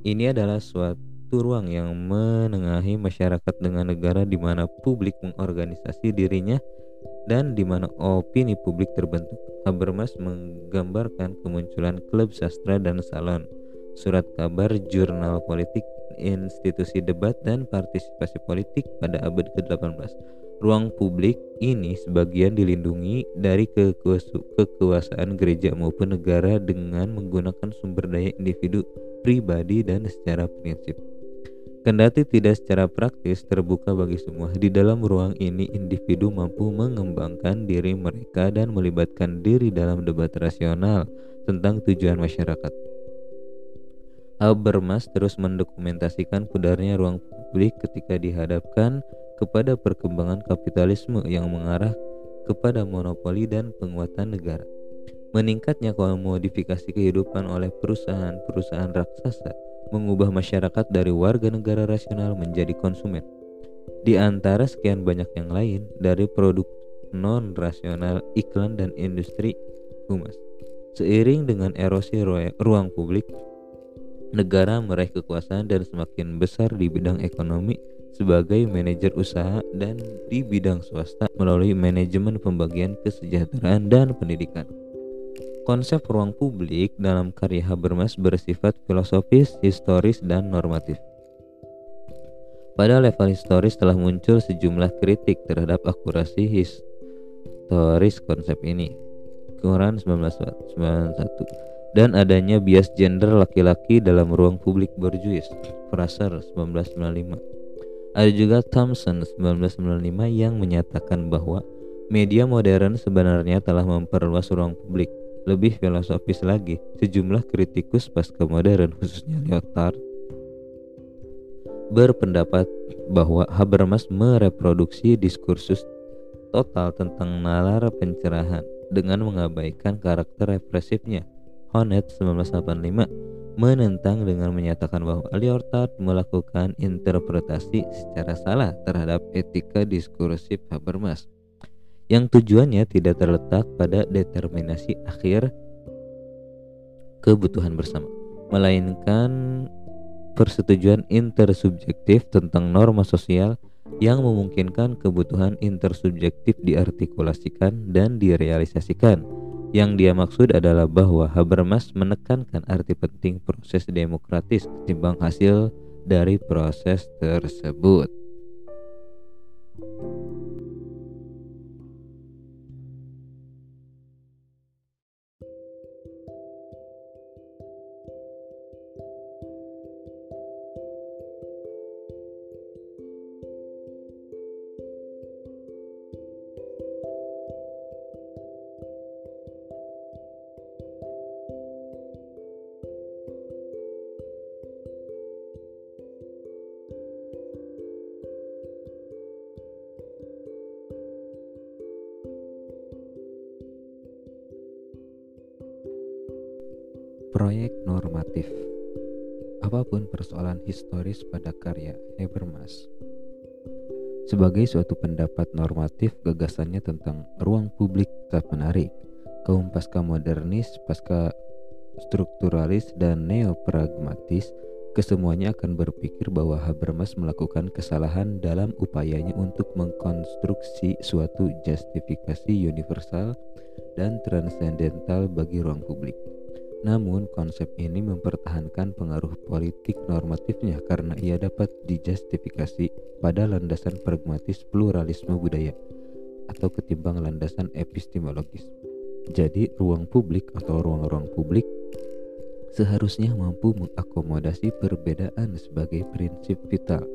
ini adalah suatu ruang yang menengahi masyarakat dengan negara di mana publik mengorganisasi dirinya dan di mana opini publik terbentuk. Habermas menggambarkan kemunculan klub sastra dan salon, surat kabar, jurnal politik, institusi debat dan partisipasi politik pada abad ke-18. Ruang publik ini sebagian dilindungi dari kekuasaan gereja maupun negara dengan menggunakan sumber daya individu pribadi dan secara prinsip. Kendati tidak secara praktis terbuka bagi semua, di dalam ruang ini individu mampu mengembangkan diri mereka dan melibatkan diri dalam debat rasional tentang tujuan masyarakat. Habermas terus mendokumentasikan pudarnya ruang publik ketika dihadapkan kepada perkembangan kapitalisme yang mengarah kepada monopoli dan penguatan negara. Meningkatnya komodifikasi kehidupan oleh perusahaan-perusahaan raksasa mengubah masyarakat dari warga negara rasional menjadi konsumen. Di antara sekian banyak yang lain dari produk non-rasional, iklan dan industri humas. Seiring dengan erosi ruang publik, negara meraih kekuasaan dan semakin besar di bidang ekonomi sebagai manajer usaha dan di bidang swasta melalui manajemen pembagian kesejahteraan dan pendidikan. Konsep ruang publik dalam karya Habermas bersifat filosofis, historis, dan normatif. Pada level historis telah muncul sejumlah kritik terhadap akurasi historis konsep ini. Quran 1991 dan adanya bias gender laki-laki dalam ruang publik berjuis. Fraser 1995. Ada juga Thompson 1995 yang menyatakan bahwa media modern sebenarnya telah memperluas ruang publik lebih filosofis lagi, sejumlah kritikus pasca modern khususnya Lyotard berpendapat bahwa Habermas mereproduksi diskursus total tentang nalar pencerahan dengan mengabaikan karakter represifnya. Honet 1985 menentang dengan menyatakan bahwa Lyotard melakukan interpretasi secara salah terhadap etika diskursif Habermas yang tujuannya tidak terletak pada determinasi akhir kebutuhan bersama, melainkan persetujuan intersubjektif tentang norma sosial yang memungkinkan kebutuhan intersubjektif diartikulasikan dan direalisasikan. Yang dia maksud adalah bahwa Habermas menekankan arti penting proses demokratis ketimbang hasil dari proses tersebut. Historis pada karya Habermas Sebagai suatu pendapat normatif gagasannya tentang ruang publik tetap menarik Kaum pasca modernis, pasca strukturalis, dan neopragmatis Kesemuanya akan berpikir bahwa Habermas melakukan kesalahan dalam upayanya untuk mengkonstruksi suatu justifikasi universal dan transendental bagi ruang publik. Namun, konsep ini mempertahankan pengaruh politik normatifnya karena ia dapat dijustifikasi pada landasan pragmatis pluralisme budaya atau ketimbang landasan epistemologis. Jadi, ruang publik atau ruang-ruang publik seharusnya mampu mengakomodasi perbedaan sebagai prinsip vital.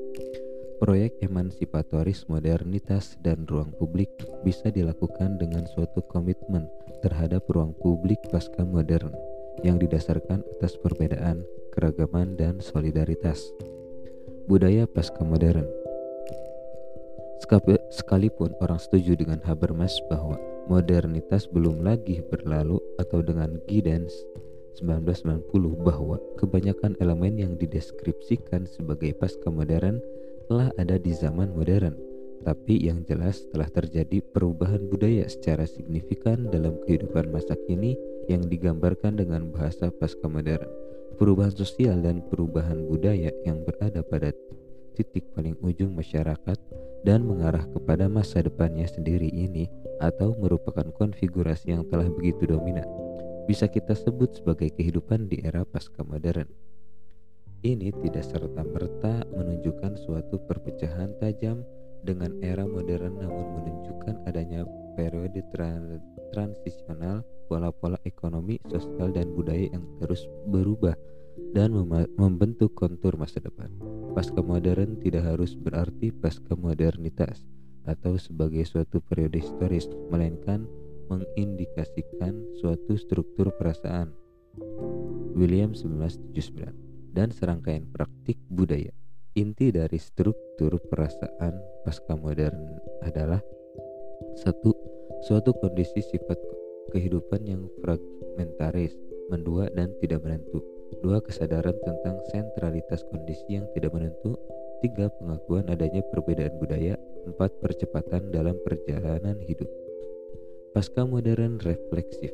Proyek emansipatoris modernitas dan ruang publik bisa dilakukan dengan suatu komitmen terhadap ruang publik pasca modern yang didasarkan atas perbedaan, keragaman, dan solidaritas. Budaya pasca modern Sekalipun orang setuju dengan Habermas bahwa modernitas belum lagi berlalu atau dengan Giddens 1990 bahwa kebanyakan elemen yang dideskripsikan sebagai pasca modern telah ada di zaman modern tapi yang jelas telah terjadi perubahan budaya secara signifikan dalam kehidupan masa kini yang digambarkan dengan bahasa pasca modern. Perubahan sosial dan perubahan budaya yang berada pada titik paling ujung masyarakat dan mengarah kepada masa depannya sendiri ini atau merupakan konfigurasi yang telah begitu dominan bisa kita sebut sebagai kehidupan di era pasca modern. Ini tidak serta-merta menunjukkan suatu perpecahan tajam dengan era modern namun menunjukkan adanya periode transisional pola-pola ekonomi, sosial, dan budaya yang terus berubah dan mem membentuk kontur masa depan. Pasca modern tidak harus berarti pasca modernitas atau sebagai suatu periode historis, melainkan mengindikasikan suatu struktur perasaan. William 1979 dan serangkaian praktik budaya. Inti dari struktur perasaan pasca modern adalah satu suatu kondisi sifat kehidupan yang fragmentaris, mendua dan tidak menentu. Dua, kesadaran tentang sentralitas kondisi yang tidak menentu. Tiga, pengakuan adanya perbedaan budaya. Empat, percepatan dalam perjalanan hidup. Pasca modern refleksif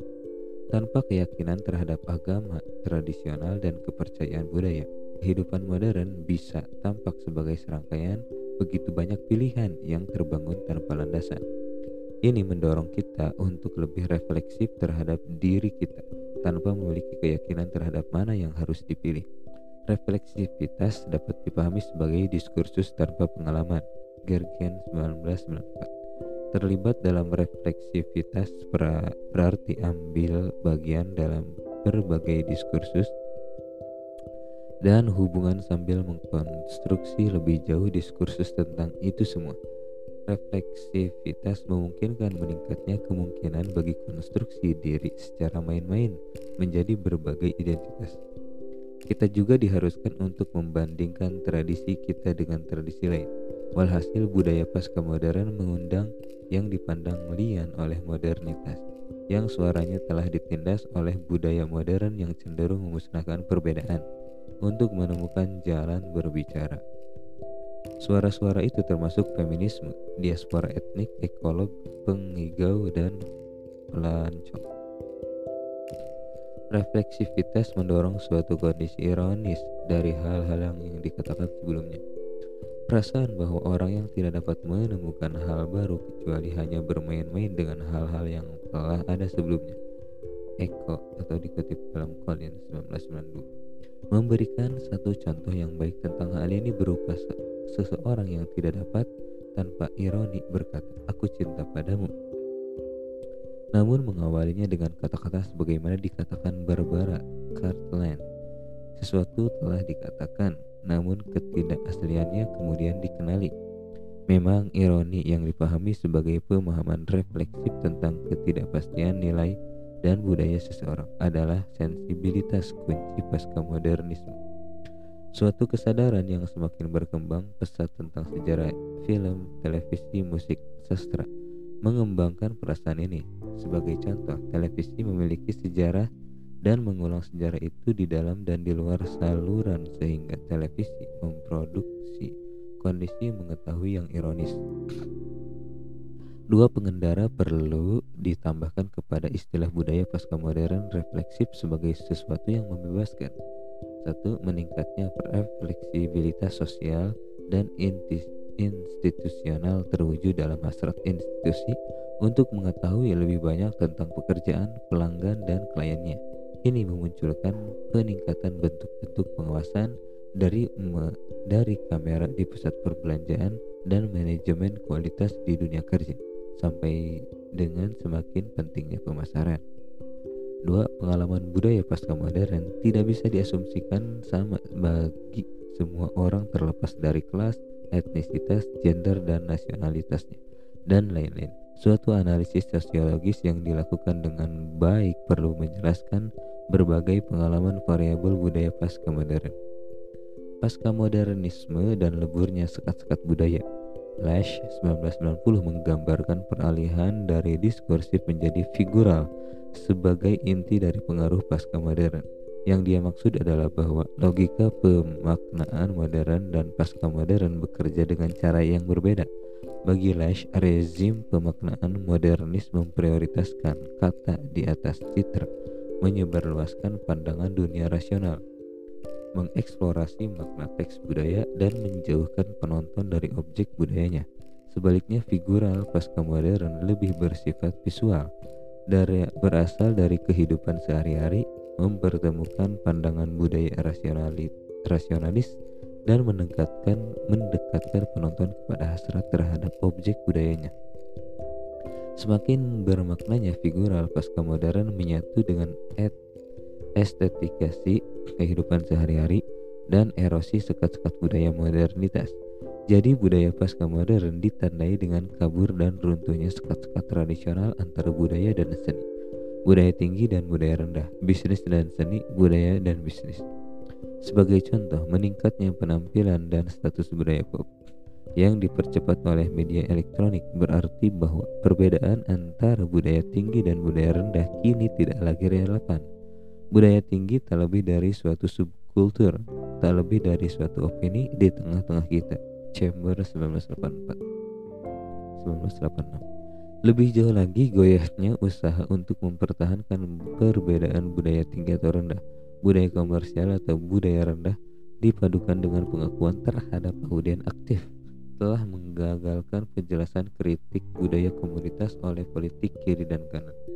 tanpa keyakinan terhadap agama tradisional dan kepercayaan budaya. Kehidupan modern bisa tampak sebagai serangkaian begitu banyak pilihan yang terbangun tanpa landasan. Ini mendorong kita untuk lebih refleksif terhadap diri kita tanpa memiliki keyakinan terhadap mana yang harus dipilih. Refleksivitas dapat dipahami sebagai diskursus tanpa pengalaman. Gergen 1994 Terlibat dalam refleksivitas berarti ambil bagian dalam berbagai diskursus dan hubungan sambil mengkonstruksi lebih jauh diskursus tentang itu semua. Refleksivitas memungkinkan meningkatnya kemungkinan bagi konstruksi diri secara main-main menjadi berbagai identitas. Kita juga diharuskan untuk membandingkan tradisi kita dengan tradisi lain. Walhasil budaya pasca modern mengundang yang dipandang lian oleh modernitas. yang suaranya telah ditindas oleh budaya modern yang cenderung memusnahkan perbedaan untuk menemukan jalan berbicara. Suara-suara itu termasuk feminisme, diaspora etnik, ekolog, pengigau, dan pelancong. Refleksivitas mendorong suatu kondisi ironis dari hal-hal yang dikatakan sebelumnya. Perasaan bahwa orang yang tidak dapat menemukan hal baru kecuali hanya bermain-main dengan hal-hal yang telah ada sebelumnya. Eko atau dikutip dalam Collins 1992 memberikan satu contoh yang baik tentang hal ini berupa seseorang yang tidak dapat tanpa ironi berkata, "Aku cinta padamu." Namun mengawalinya dengan kata-kata sebagaimana dikatakan Barbara Cartland. Sesuatu telah dikatakan, namun ketidakasliannya kemudian dikenali. Memang ironi yang dipahami sebagai pemahaman refleksif tentang ketidakpastian nilai dan budaya seseorang adalah sensibilitas kunci pasca modernisme. Suatu kesadaran yang semakin berkembang pesat tentang sejarah film, televisi, musik, sastra mengembangkan perasaan ini. Sebagai contoh, televisi memiliki sejarah dan mengulang sejarah itu di dalam dan di luar saluran sehingga televisi memproduksi kondisi mengetahui yang ironis. Dua pengendara perlu ditambahkan kepada istilah budaya pasca modern refleksif sebagai sesuatu yang membebaskan. Satu, meningkatnya fleksibilitas sosial dan institusional terwujud dalam hasrat institusi untuk mengetahui lebih banyak tentang pekerjaan, pelanggan, dan kliennya. Ini memunculkan peningkatan bentuk-bentuk pengawasan dari dari kamera di pusat perbelanjaan dan manajemen kualitas di dunia kerja sampai dengan semakin pentingnya pemasaran. Dua, pengalaman budaya pasca modern tidak bisa diasumsikan sama bagi semua orang terlepas dari kelas, etnisitas, gender, dan nasionalitasnya, dan lain-lain. Suatu analisis sosiologis yang dilakukan dengan baik perlu menjelaskan berbagai pengalaman variabel budaya pasca modern. Pasca modernisme dan leburnya sekat-sekat budaya. Lash 1990 menggambarkan peralihan dari diskursif menjadi figural sebagai inti dari pengaruh pasca modern. Yang dia maksud adalah bahwa logika pemaknaan modern dan pasca modern bekerja dengan cara yang berbeda bagi Lash, rezim pemaknaan modernis memprioritaskan kata di atas citra, menyebarluaskan pandangan dunia rasional, mengeksplorasi makna teks budaya dan menjauhkan penonton dari objek budayanya. Sebaliknya, figural pasca modern lebih bersifat visual, dari berasal dari kehidupan sehari-hari, mempertemukan pandangan budaya rasionalis, dan mendekatkan mendekatkan penonton kepada hasrat terhadap objek budayanya. Semakin bermaknanya figural pasca modern menyatu dengan et estetikasi kehidupan sehari-hari dan erosi sekat-sekat budaya modernitas. Jadi budaya pasca modern ditandai dengan kabur dan runtuhnya sekat-sekat tradisional antara budaya dan seni. Budaya tinggi dan budaya rendah, bisnis dan seni, budaya dan bisnis. Sebagai contoh, meningkatnya penampilan dan status budaya pop yang dipercepat oleh media elektronik berarti bahwa perbedaan antara budaya tinggi dan budaya rendah kini tidak lagi relevan. Budaya tinggi tak lebih dari suatu subkultur, tak lebih dari suatu opini di tengah-tengah kita. Chamber 1984 1986 Lebih jauh lagi goyahnya usaha untuk mempertahankan perbedaan budaya tinggi atau rendah budaya komersial atau budaya rendah dipadukan dengan pengakuan terhadap audien aktif telah menggagalkan penjelasan kritik budaya komunitas oleh politik kiri dan kanan.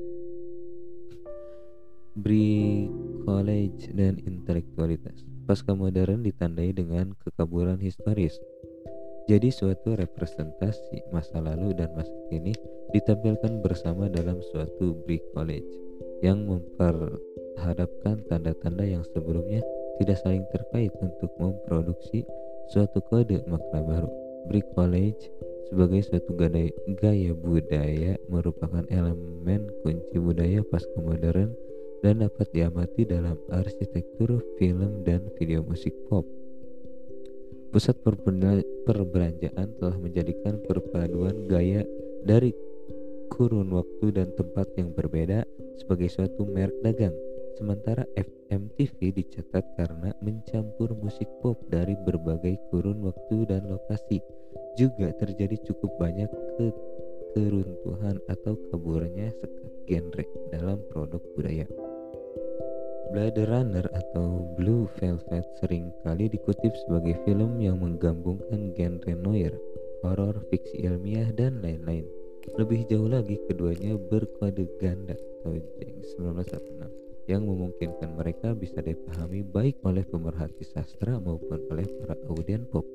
College dan intelektualitas Pasca modern ditandai dengan kekaburan historis Jadi suatu representasi masa lalu dan masa kini ditampilkan bersama dalam suatu College yang memper hadapkan tanda-tanda yang sebelumnya tidak saling terkait untuk memproduksi suatu kode makna baru. Bricolage sebagai suatu gaya, gaya budaya merupakan elemen kunci budaya pasca modern dan dapat diamati dalam arsitektur film dan video musik pop. Pusat perbelanjaan telah menjadikan perpaduan gaya dari kurun waktu dan tempat yang berbeda sebagai suatu merek dagang. Sementara FMTV dicatat karena mencampur musik pop dari berbagai kurun waktu dan lokasi. Juga terjadi cukup banyak ke keruntuhan atau kaburnya sekat genre dalam produk budaya. Blade Runner atau Blue Velvet sering kali dikutip sebagai film yang menggabungkan genre noir, horor, fiksi ilmiah, dan lain-lain. Lebih jauh lagi, keduanya berkode ganda atau James 1946 yang memungkinkan mereka bisa dipahami baik oleh pemerhati sastra maupun oleh para audien pop.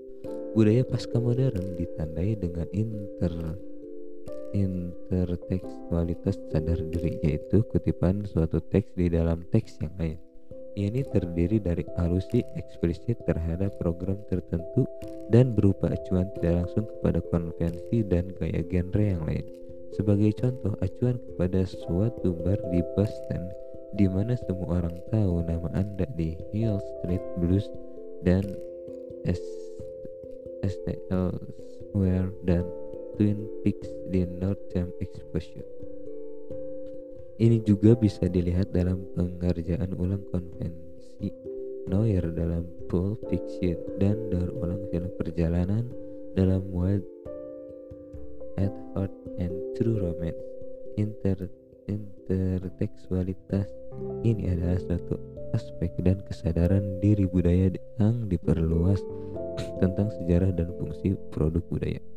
Budaya pasca modern ditandai dengan inter intertekstualitas sadar diri yaitu kutipan suatu teks di dalam teks yang lain. Ini terdiri dari alusi eksplisit terhadap program tertentu dan berupa acuan tidak langsung kepada konvensi dan gaya genre yang lain. Sebagai contoh, acuan kepada suatu bar di Boston di mana semua orang tahu nama Anda di Hill Street Blues dan STL Square dan Twin Peaks di Northern Exposure. Ini juga bisa dilihat dalam pengerjaan ulang konvensi Noir dalam Pulp Fiction dan daur ulang film perjalanan dalam Wild at Heart and True Romance. Inter intertekstualitas ini adalah suatu aspek dan kesadaran diri budaya yang diperluas tentang sejarah dan fungsi produk budaya.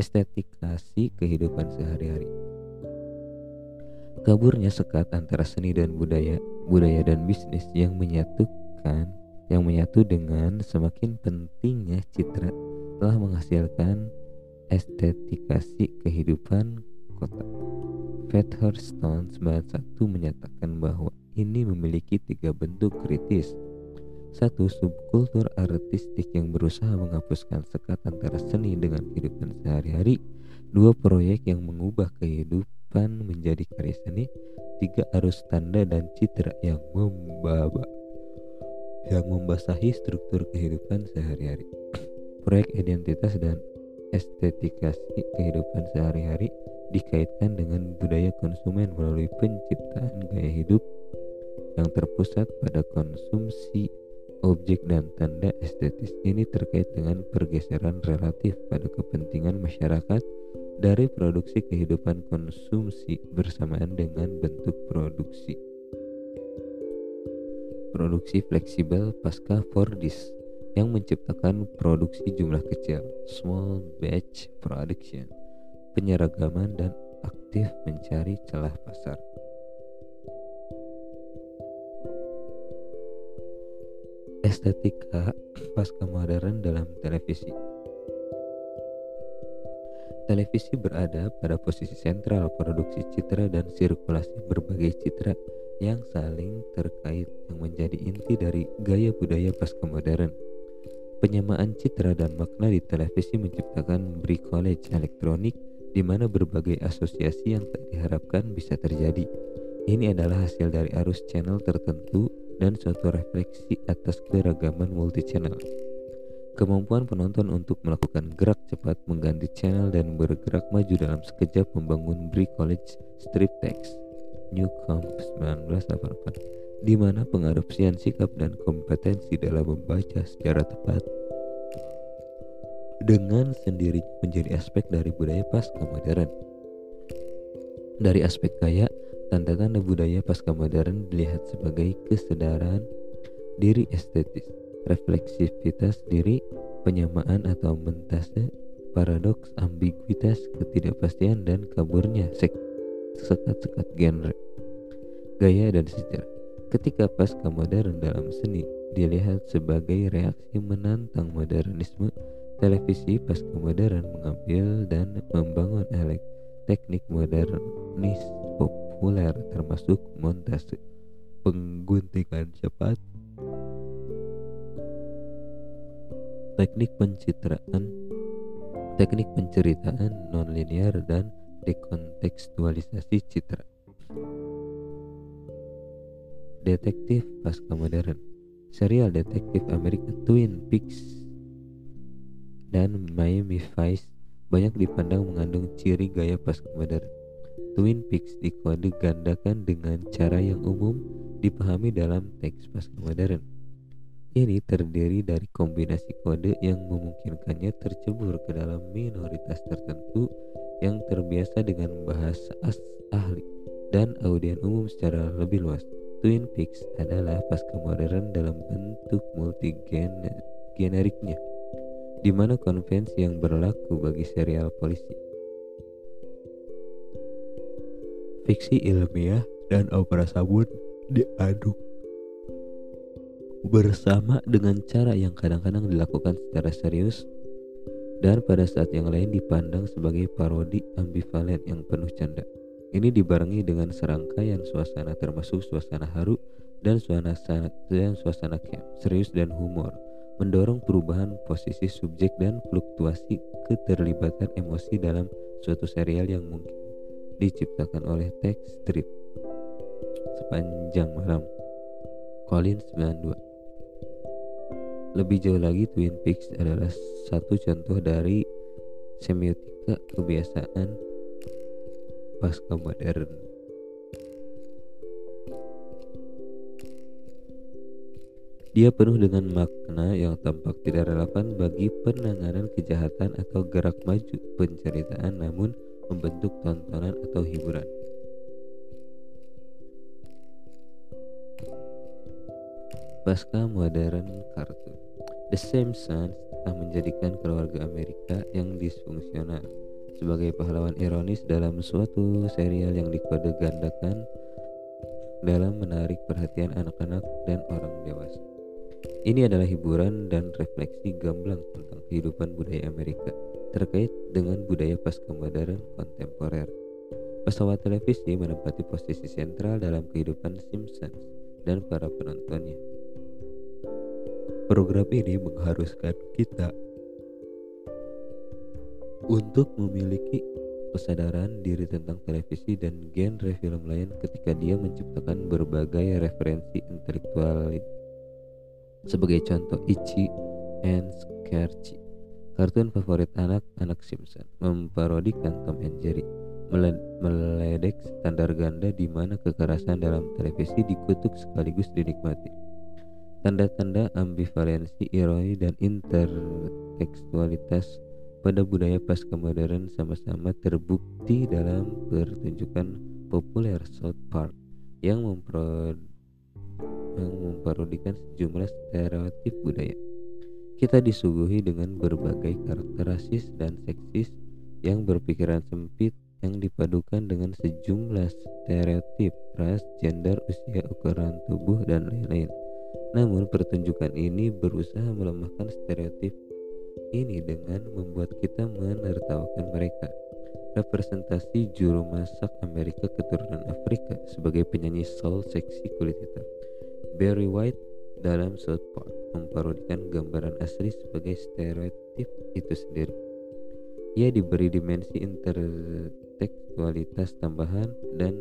Estetikasi kehidupan sehari-hari Kaburnya sekat antara seni dan budaya, budaya dan bisnis yang menyatukan, yang menyatu dengan semakin pentingnya citra telah menghasilkan estetikasi kehidupan kota. Stone 91 menyatakan bahwa ini memiliki tiga bentuk kritis. Satu, subkultur artistik yang berusaha menghapuskan sekat antara seni dengan kehidupan sehari-hari. Dua, proyek yang mengubah kehidupan menjadi karya seni tiga arus tanda dan citra yang membaba yang membasahi struktur kehidupan sehari-hari <clears throat> proyek identitas dan estetikasi kehidupan sehari-hari dikaitkan dengan budaya konsumen melalui penciptaan gaya hidup yang terpusat pada konsumsi objek dan tanda estetis ini terkait dengan pergeseran relatif pada kepentingan masyarakat dari produksi kehidupan konsumsi bersamaan dengan bentuk produksi. Produksi fleksibel pasca Fordis yang menciptakan produksi jumlah kecil, small batch production, penyeragaman dan aktif mencari celah pasar. Estetika pasca modern dalam televisi Televisi berada pada posisi sentral produksi citra dan sirkulasi berbagai citra yang saling terkait yang menjadi inti dari gaya budaya pasca modern. Penyamaan citra dan makna di televisi menciptakan bricolage elektronik di mana berbagai asosiasi yang tak diharapkan bisa terjadi. Ini adalah hasil dari arus channel tertentu dan suatu refleksi atas keragaman multi channel. Kemampuan penonton untuk melakukan gerak cepat mengganti channel dan bergerak maju dalam sekejap membangun bricolage strip text Newcomb 1988 di mana pengadopsian sikap dan kompetensi dalam membaca secara tepat dengan sendiri menjadi aspek dari budaya pasca modern. Dari aspek gaya, tanda-tanda budaya pasca modern dilihat sebagai kesadaran diri estetis refleksivitas diri, penyamaan atau mentase, paradoks, ambiguitas, ketidakpastian, dan kaburnya sekat-sekat genre, gaya dan sejarah. Ketika pasca modern dalam seni dilihat sebagai reaksi menantang modernisme, televisi pasca modern mengambil dan membangun elek teknik modernis populer termasuk montase, pengguntingan cepat, teknik pencitraan, teknik penceritaan nonlinear dan dekontekstualisasi citra. Detektif pasca modern, serial detektif Amerika Twin Peaks dan Miami Vice banyak dipandang mengandung ciri gaya modern. Twin Peaks dikode gandakan dengan cara yang umum dipahami dalam teks pasca modern. Ini terdiri dari kombinasi kode yang memungkinkannya tercebur ke dalam minoritas tertentu yang terbiasa dengan bahasa as ahli dan audien umum secara lebih luas. Twin Peaks adalah pasca modern dalam bentuk multigeneriknya, di mana konvensi yang berlaku bagi serial polisi fiksi ilmiah dan opera sabun diaduk bersama dengan cara yang kadang-kadang dilakukan secara serius dan pada saat yang lain dipandang sebagai parodi ambivalen yang penuh canda. Ini dibarengi dengan serangkaian suasana termasuk suasana haru dan suasana dan suasana camp, serius dan humor, mendorong perubahan posisi subjek dan fluktuasi keterlibatan emosi dalam suatu serial yang mungkin diciptakan oleh teks strip. Sepanjang malam Collins 92 lebih jauh lagi Twin Peaks adalah satu contoh dari semiotika kebiasaan pasca modern Dia penuh dengan makna yang tampak tidak relevan bagi penanganan kejahatan atau gerak maju penceritaan namun membentuk tontonan atau hiburan. Pasca modern kartun The Simpsons telah menjadikan keluarga Amerika yang disfungsional sebagai pahlawan ironis dalam suatu serial yang dikode gandakan dalam menarik perhatian anak-anak dan orang dewasa. Ini adalah hiburan dan refleksi gamblang tentang kehidupan budaya Amerika terkait dengan budaya pasca modern kontemporer. Pesawat televisi menempati posisi sentral dalam kehidupan Simpsons dan para penontonnya. Program ini mengharuskan kita untuk memiliki kesadaran diri tentang televisi dan genre film lain ketika dia menciptakan berbagai referensi intelektual sebagai contoh Ichi and Scarci Kartun favorit anak-anak Simpson. Memparodikan Tom and Jerry, meledek standar ganda di mana kekerasan dalam televisi dikutuk sekaligus dinikmati. Tanda-tanda ambivalensi, ironi, dan intertekstualitas pada budaya pasca modern sama-sama terbukti dalam pertunjukan populer South Park yang, yang memparodikan sejumlah stereotip budaya. Kita disuguhi dengan berbagai karakter rasis dan seksis yang berpikiran sempit yang dipadukan dengan sejumlah stereotip ras, gender, usia, ukuran tubuh, dan lain-lain. Namun pertunjukan ini berusaha melemahkan stereotip ini dengan membuat kita menertawakan mereka. Representasi juru masak Amerika keturunan Afrika sebagai penyanyi soul seksi kulit hitam. Barry White dalam South Park memparodikan gambaran asli sebagai stereotip itu sendiri. Ia diberi dimensi intertekstualitas tambahan dan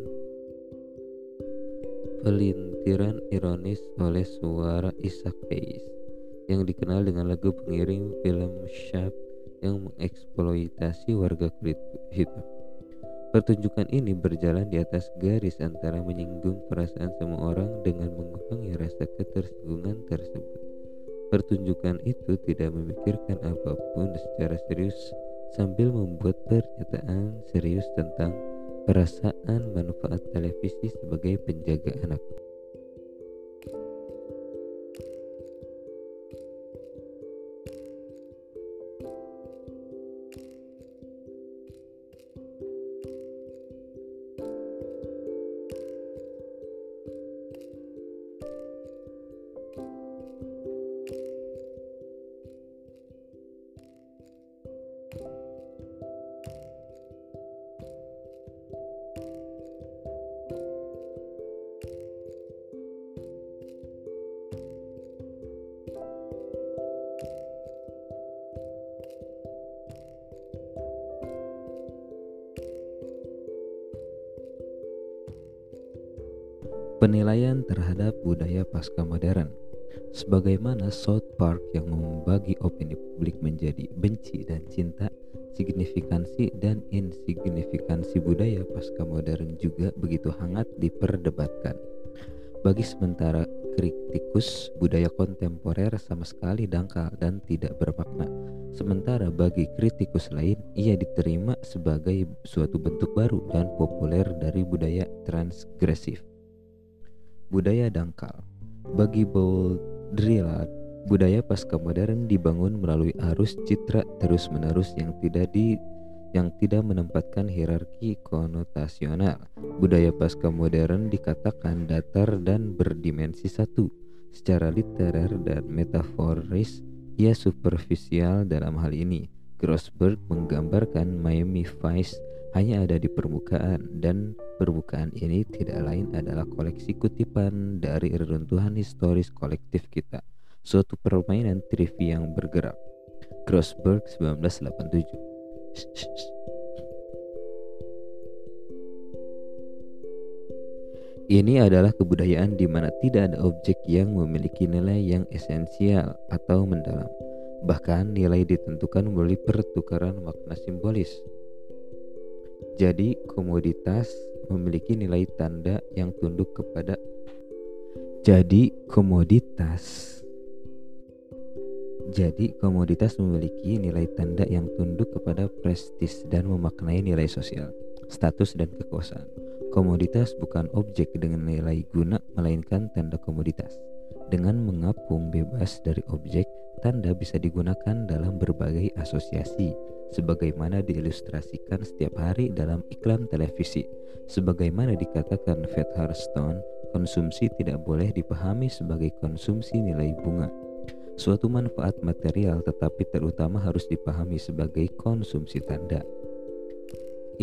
pelintiran ironis oleh suara Isaac Hayes yang dikenal dengan lagu pengiring film Sharp yang mengeksploitasi warga kulit hitam. Pertunjukan ini berjalan di atas garis antara menyinggung perasaan semua orang dengan mengurangi rasa ketersinggungan tersebut. Pertunjukan itu tidak memikirkan apa pun secara serius sambil membuat pernyataan serius tentang perasaan manfaat televisi sebagai penjaga anak. Penilaian terhadap budaya pasca modern Sebagaimana South Park yang membagi opini publik menjadi benci dan cinta signifikansi dan insignifikansi budaya pasca modern juga begitu hangat diperdebatkan. Bagi sementara kritikus, budaya kontemporer sama sekali dangkal dan tidak bermakna. Sementara bagi kritikus lain, ia diterima sebagai suatu bentuk baru dan populer dari budaya transgresif. Budaya dangkal Bagi Baudrillard, budaya pasca modern dibangun melalui arus citra terus-menerus yang tidak di yang tidak menempatkan hierarki konotasional. Budaya pasca modern dikatakan datar dan berdimensi satu. Secara literer dan metaforis, ia superficial dalam hal ini. Grossberg menggambarkan Miami Vice hanya ada di permukaan dan permukaan ini tidak lain adalah koleksi kutipan dari reruntuhan historis kolektif kita. Suatu permainan trivia yang bergerak. Grossberg 1987 ini adalah kebudayaan di mana tidak ada objek yang memiliki nilai yang esensial atau mendalam. Bahkan nilai ditentukan melalui pertukaran makna simbolis. Jadi komoditas memiliki nilai tanda yang tunduk kepada Jadi komoditas jadi, komoditas memiliki nilai tanda yang tunduk kepada prestis dan memaknai nilai sosial, status, dan kekuasaan. Komoditas bukan objek dengan nilai guna, melainkan tanda komoditas. Dengan mengapung bebas dari objek, tanda bisa digunakan dalam berbagai asosiasi, sebagaimana diilustrasikan setiap hari dalam iklan televisi. Sebagaimana dikatakan Fred Hurston, konsumsi tidak boleh dipahami sebagai konsumsi nilai bunga Suatu manfaat material tetapi terutama harus dipahami sebagai konsumsi tanda.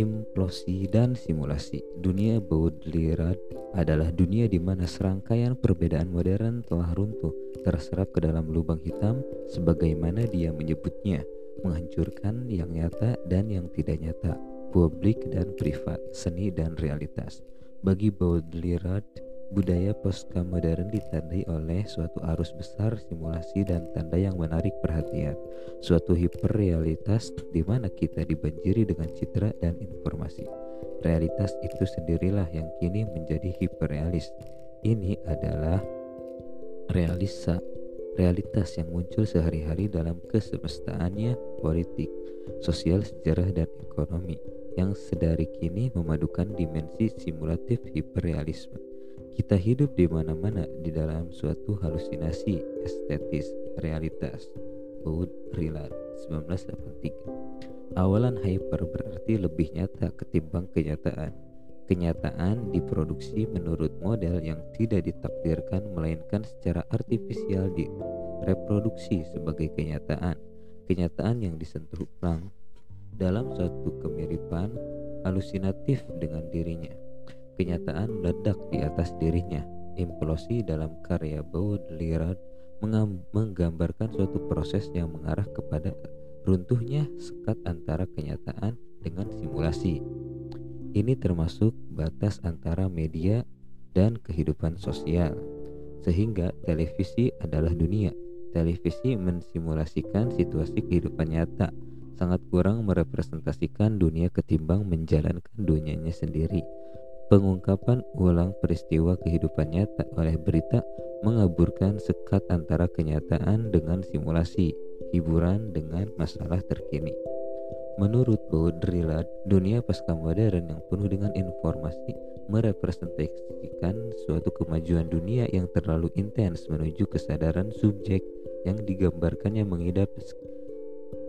Implosi dan simulasi Dunia Baudrillard adalah dunia di mana serangkaian perbedaan modern telah runtuh terserap ke dalam lubang hitam sebagaimana dia menyebutnya menghancurkan yang nyata dan yang tidak nyata publik dan privat, seni dan realitas. Bagi Baudrillard, Budaya pasca modern ditandai oleh suatu arus besar simulasi dan tanda yang menarik perhatian, suatu hiperrealitas di mana kita dibanjiri dengan citra dan informasi. Realitas itu sendirilah yang kini menjadi hiperrealis. Ini adalah realisa realitas yang muncul sehari-hari dalam kesemestaannya politik, sosial, sejarah, dan ekonomi yang sedari kini memadukan dimensi simulatif hiperrealisme. Kita hidup di mana-mana di dalam suatu halusinasi estetis realitas. Baudrillard 1983. Awalan hyper berarti lebih nyata ketimbang kenyataan. Kenyataan diproduksi menurut model yang tidak ditakdirkan melainkan secara artifisial direproduksi sebagai kenyataan. Kenyataan yang disentuh ulang dalam suatu kemiripan halusinatif dengan dirinya kenyataan meledak di atas dirinya. Implosi dalam karya Baudrillard menggambarkan suatu proses yang mengarah kepada runtuhnya sekat antara kenyataan dengan simulasi. Ini termasuk batas antara media dan kehidupan sosial. Sehingga televisi adalah dunia. Televisi mensimulasikan situasi kehidupan nyata, sangat kurang merepresentasikan dunia ketimbang menjalankan dunianya sendiri. Pengungkapan ulang peristiwa kehidupan nyata oleh berita mengaburkan sekat antara kenyataan dengan simulasi, hiburan dengan masalah terkini. Menurut Baudrillard, dunia pasca modern yang penuh dengan informasi merepresentasikan suatu kemajuan dunia yang terlalu intens menuju kesadaran subjek yang digambarkannya mengidap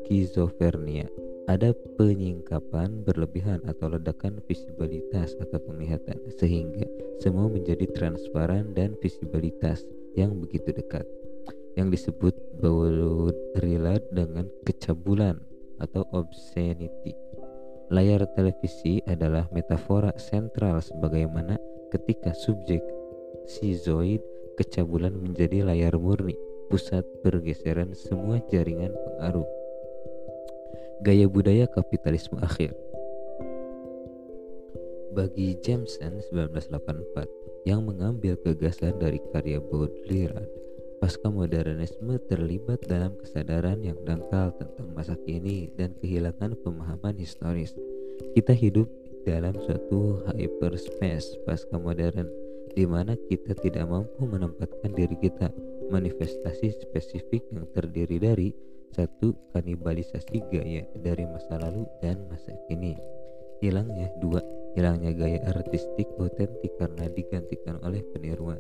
skizofrenia. Ada penyingkapan berlebihan atau ledakan visibilitas atau penglihatan sehingga semua menjadi transparan dan visibilitas yang begitu dekat. Yang disebut Baudrillard dengan kecabulan atau obscenity. Layar televisi adalah metafora sentral sebagaimana ketika subjek sizoid kecabulan menjadi layar murni, pusat pergeseran semua jaringan pengaruh Gaya budaya kapitalisme akhir Bagi Jameson 1984 yang mengambil gagasan dari karya Baudrillard Pasca modernisme terlibat dalam kesadaran yang dangkal tentang masa kini dan kehilangan pemahaman historis. Kita hidup dalam suatu hyperspace pasca modern di mana kita tidak mampu menempatkan diri kita manifestasi spesifik yang terdiri dari satu kanibalisasi gaya dari masa lalu dan masa kini hilangnya dua hilangnya gaya artistik otentik karena digantikan oleh peniruan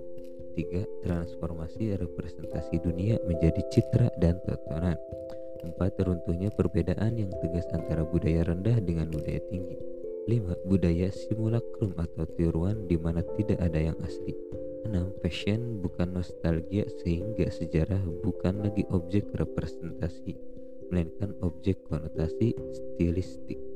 tiga transformasi representasi dunia menjadi citra dan tontonan empat runtuhnya perbedaan yang tegas antara budaya rendah dengan budaya tinggi lima budaya simulacrum atau tiruan di mana tidak ada yang asli 6. Fashion bukan nostalgia sehingga sejarah bukan lagi objek representasi melainkan objek konotasi stilistik.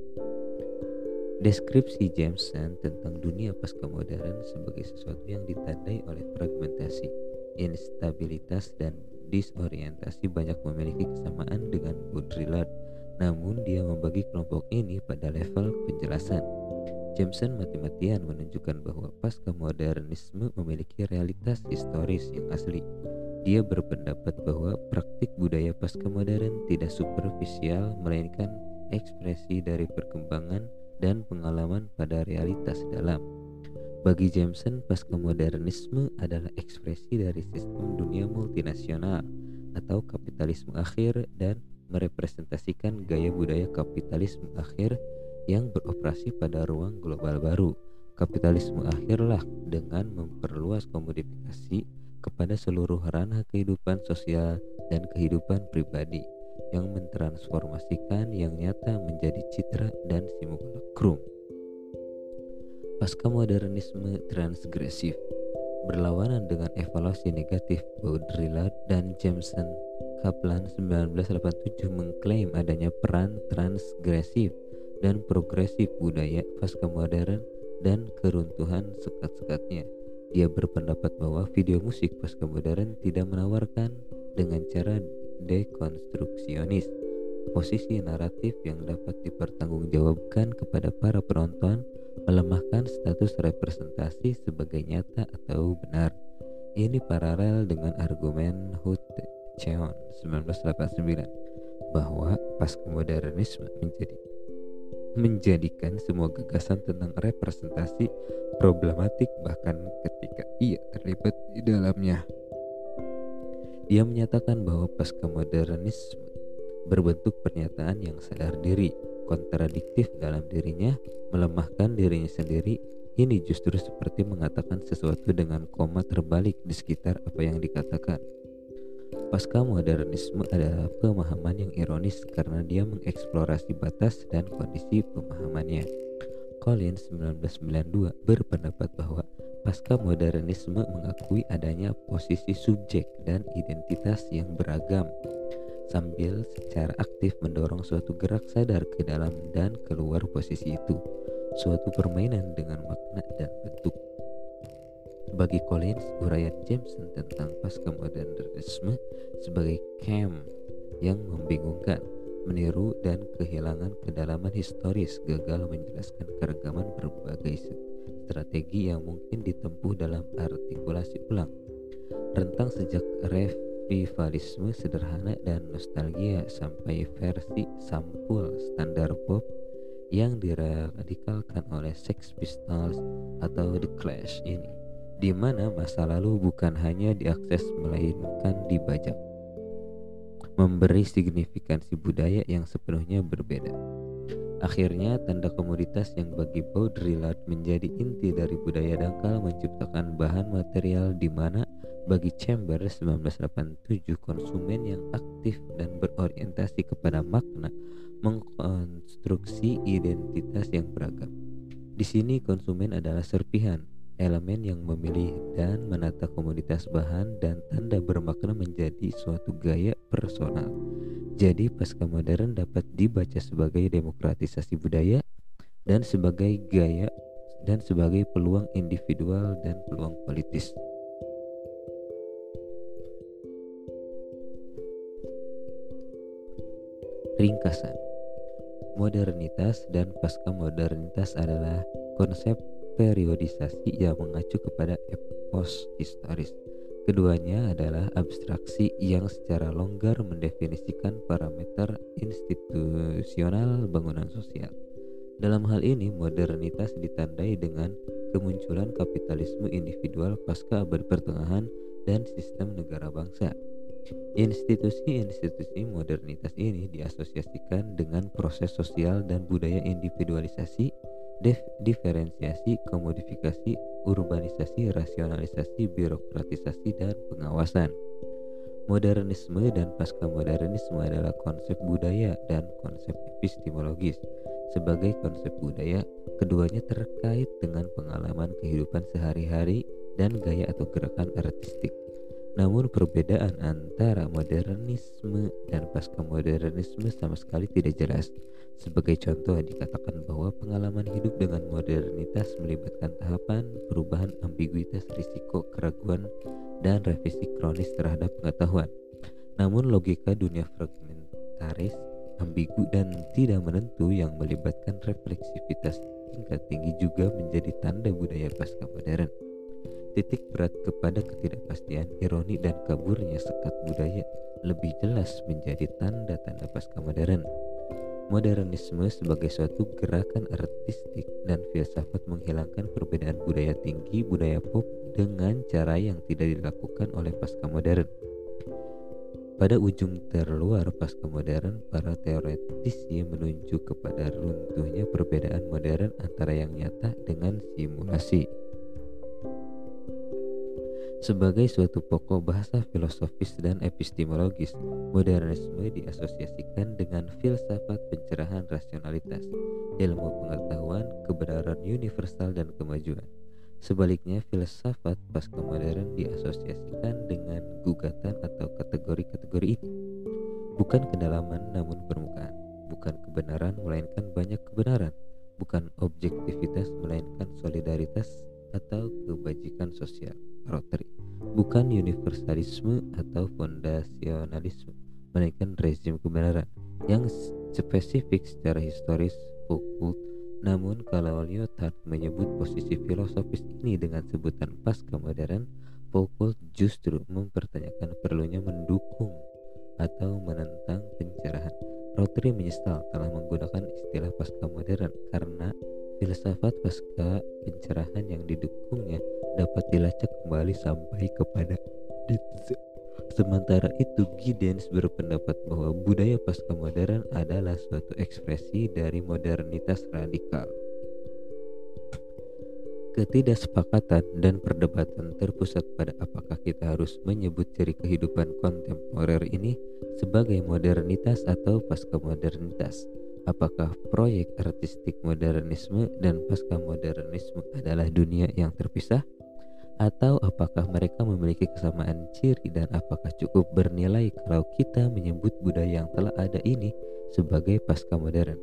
Deskripsi Jameson tentang dunia pasca modern sebagai sesuatu yang ditandai oleh fragmentasi, instabilitas, dan disorientasi banyak memiliki kesamaan dengan Baudrillard, namun dia membagi kelompok ini pada level penjelasan. Jameson mati-matian menunjukkan bahwa pasca modernisme memiliki realitas historis yang asli. Dia berpendapat bahwa praktik budaya pasca modern tidak superficial melainkan ekspresi dari perkembangan dan pengalaman pada realitas dalam. Bagi Jameson, pasca modernisme adalah ekspresi dari sistem dunia multinasional atau kapitalisme akhir dan merepresentasikan gaya budaya kapitalisme akhir yang beroperasi pada ruang global baru. Kapitalisme akhirlah dengan memperluas komodifikasi kepada seluruh ranah kehidupan sosial dan kehidupan pribadi yang mentransformasikan yang nyata menjadi citra dan simulacrum. Pasca modernisme transgresif berlawanan dengan evaluasi negatif Baudrillard dan Jameson Kaplan 1987 mengklaim adanya peran transgresif dan progresif budaya pasca modern dan keruntuhan sekat-sekatnya. Dia berpendapat bahwa video musik pasca modern tidak menawarkan dengan cara dekonstruksionis posisi naratif yang dapat dipertanggungjawabkan kepada para penonton melemahkan status representasi sebagai nyata atau benar. Ini paralel dengan argumen Hut Cheon 1989 bahwa pasca modernisme menjadi menjadikan semua gagasan tentang representasi problematik bahkan ketika ia terlibat di dalamnya. Dia menyatakan bahwa pasca modernisme berbentuk pernyataan yang sadar diri, kontradiktif dalam dirinya, melemahkan dirinya sendiri. Ini justru seperti mengatakan sesuatu dengan koma terbalik di sekitar apa yang dikatakan. Pasca modernisme adalah pemahaman yang ironis karena dia mengeksplorasi batas dan kondisi pemahamannya. Collins 1992 berpendapat bahwa pasca modernisme mengakui adanya posisi subjek dan identitas yang beragam sambil secara aktif mendorong suatu gerak sadar ke dalam dan keluar posisi itu, suatu permainan dengan makna dan bentuk. Bagi Collins, uraian Jameson tentang pasca modernisme sebagai camp yang membingungkan, meniru dan kehilangan kedalaman historis gagal menjelaskan keragaman berbagai strategi yang mungkin ditempuh dalam artikulasi ulang. Rentang sejak revivalisme sederhana dan nostalgia sampai versi sampul standar pop yang diradikalkan oleh Sex Pistols atau The Clash ini di mana masa lalu bukan hanya diakses melainkan dibajak, memberi signifikansi budaya yang sepenuhnya berbeda. Akhirnya, tanda komoditas yang bagi Baudrillard menjadi inti dari budaya dangkal menciptakan bahan material di mana bagi Chamber 1987 konsumen yang aktif dan berorientasi kepada makna mengkonstruksi identitas yang beragam. Di sini konsumen adalah serpihan elemen yang memilih dan menata komoditas bahan dan tanda bermakna menjadi suatu gaya personal. Jadi pasca modern dapat dibaca sebagai demokratisasi budaya dan sebagai gaya dan sebagai peluang individual dan peluang politis. Ringkasan Modernitas dan pasca modernitas adalah konsep periodisasi yang mengacu kepada epos historis Keduanya adalah abstraksi yang secara longgar mendefinisikan parameter institusional bangunan sosial. Dalam hal ini, modernitas ditandai dengan kemunculan kapitalisme individual pasca abad pertengahan dan sistem negara bangsa. Institusi-institusi modernitas ini diasosiasikan dengan proses sosial dan budaya individualisasi diferensiasi, komodifikasi, urbanisasi, rasionalisasi, birokratisasi, dan pengawasan. Modernisme dan pasca-modernisme adalah konsep budaya dan konsep epistemologis. Sebagai konsep budaya, keduanya terkait dengan pengalaman kehidupan sehari-hari dan gaya atau gerakan artistik. Namun perbedaan antara modernisme dan pasca-modernisme sama sekali tidak jelas. Sebagai contoh dikatakan bahwa pengalaman hidup dengan modernitas melibatkan tahapan perubahan ambiguitas risiko keraguan dan revisi kronis terhadap pengetahuan. Namun logika dunia fragmentaris, ambigu dan tidak menentu yang melibatkan refleksivitas tingkat tinggi juga menjadi tanda budaya pasca modern titik berat kepada ketidakpastian, ironi dan kaburnya sekat budaya lebih jelas menjadi tanda-tanda pasca modern. Modernisme sebagai suatu gerakan artistik dan filsafat menghilangkan perbedaan budaya tinggi, budaya pop dengan cara yang tidak dilakukan oleh pasca modern. Pada ujung terluar pasca modern, para teoretisi menunjuk kepada runtuhnya perbedaan modern antara yang nyata dengan simulasi sebagai suatu pokok bahasa filosofis dan epistemologis, modernisme diasosiasikan dengan filsafat pencerahan rasionalitas, ilmu pengetahuan, kebenaran universal dan kemajuan. Sebaliknya, filsafat pasca modern diasosiasikan dengan gugatan atau kategori-kategori ini. Bukan kedalaman namun permukaan, bukan kebenaran melainkan banyak kebenaran, bukan objektivitas melainkan solidaritas atau kebajikan sosial. Rotary. Bukan universalisme atau fondasionalisme melainkan rezim kebenaran yang spesifik secara historis okult namun kalau Lyotard menyebut posisi filosofis ini dengan sebutan pasca modern Foucault justru mempertanyakan perlunya mendukung atau menentang pencerahan. Rotary menyesal telah menggunakan istilah pasca modern karena filsafat pasca pencerahan yang didukungnya dapat dilacak kembali sampai kepada Nietzsche. Sementara itu, Giddens berpendapat bahwa budaya pasca modern adalah suatu ekspresi dari modernitas radikal. Ketidaksepakatan dan perdebatan terpusat pada apakah kita harus menyebut ciri kehidupan kontemporer ini sebagai modernitas atau pasca modernitas. Apakah proyek artistik modernisme dan pasca modernisme adalah dunia yang terpisah? atau apakah mereka memiliki kesamaan ciri dan apakah cukup bernilai kalau kita menyebut budaya yang telah ada ini sebagai pasca modern.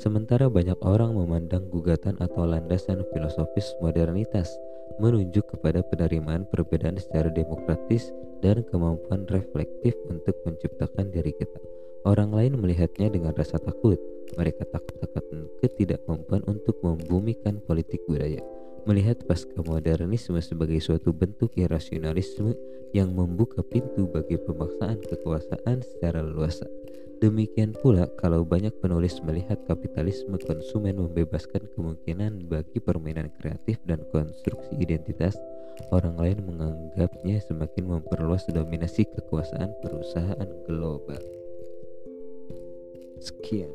Sementara banyak orang memandang gugatan atau landasan filosofis modernitas menunjuk kepada penerimaan perbedaan secara demokratis dan kemampuan reflektif untuk menciptakan diri kita. Orang lain melihatnya dengan rasa takut. Mereka takut akan ketidakmampuan untuk membumikan politik budaya melihat pasca modernisme sebagai suatu bentuk irasionalisme yang membuka pintu bagi pemaksaan kekuasaan secara luas. Demikian pula kalau banyak penulis melihat kapitalisme konsumen membebaskan kemungkinan bagi permainan kreatif dan konstruksi identitas, orang lain menganggapnya semakin memperluas dominasi kekuasaan perusahaan global. Skin.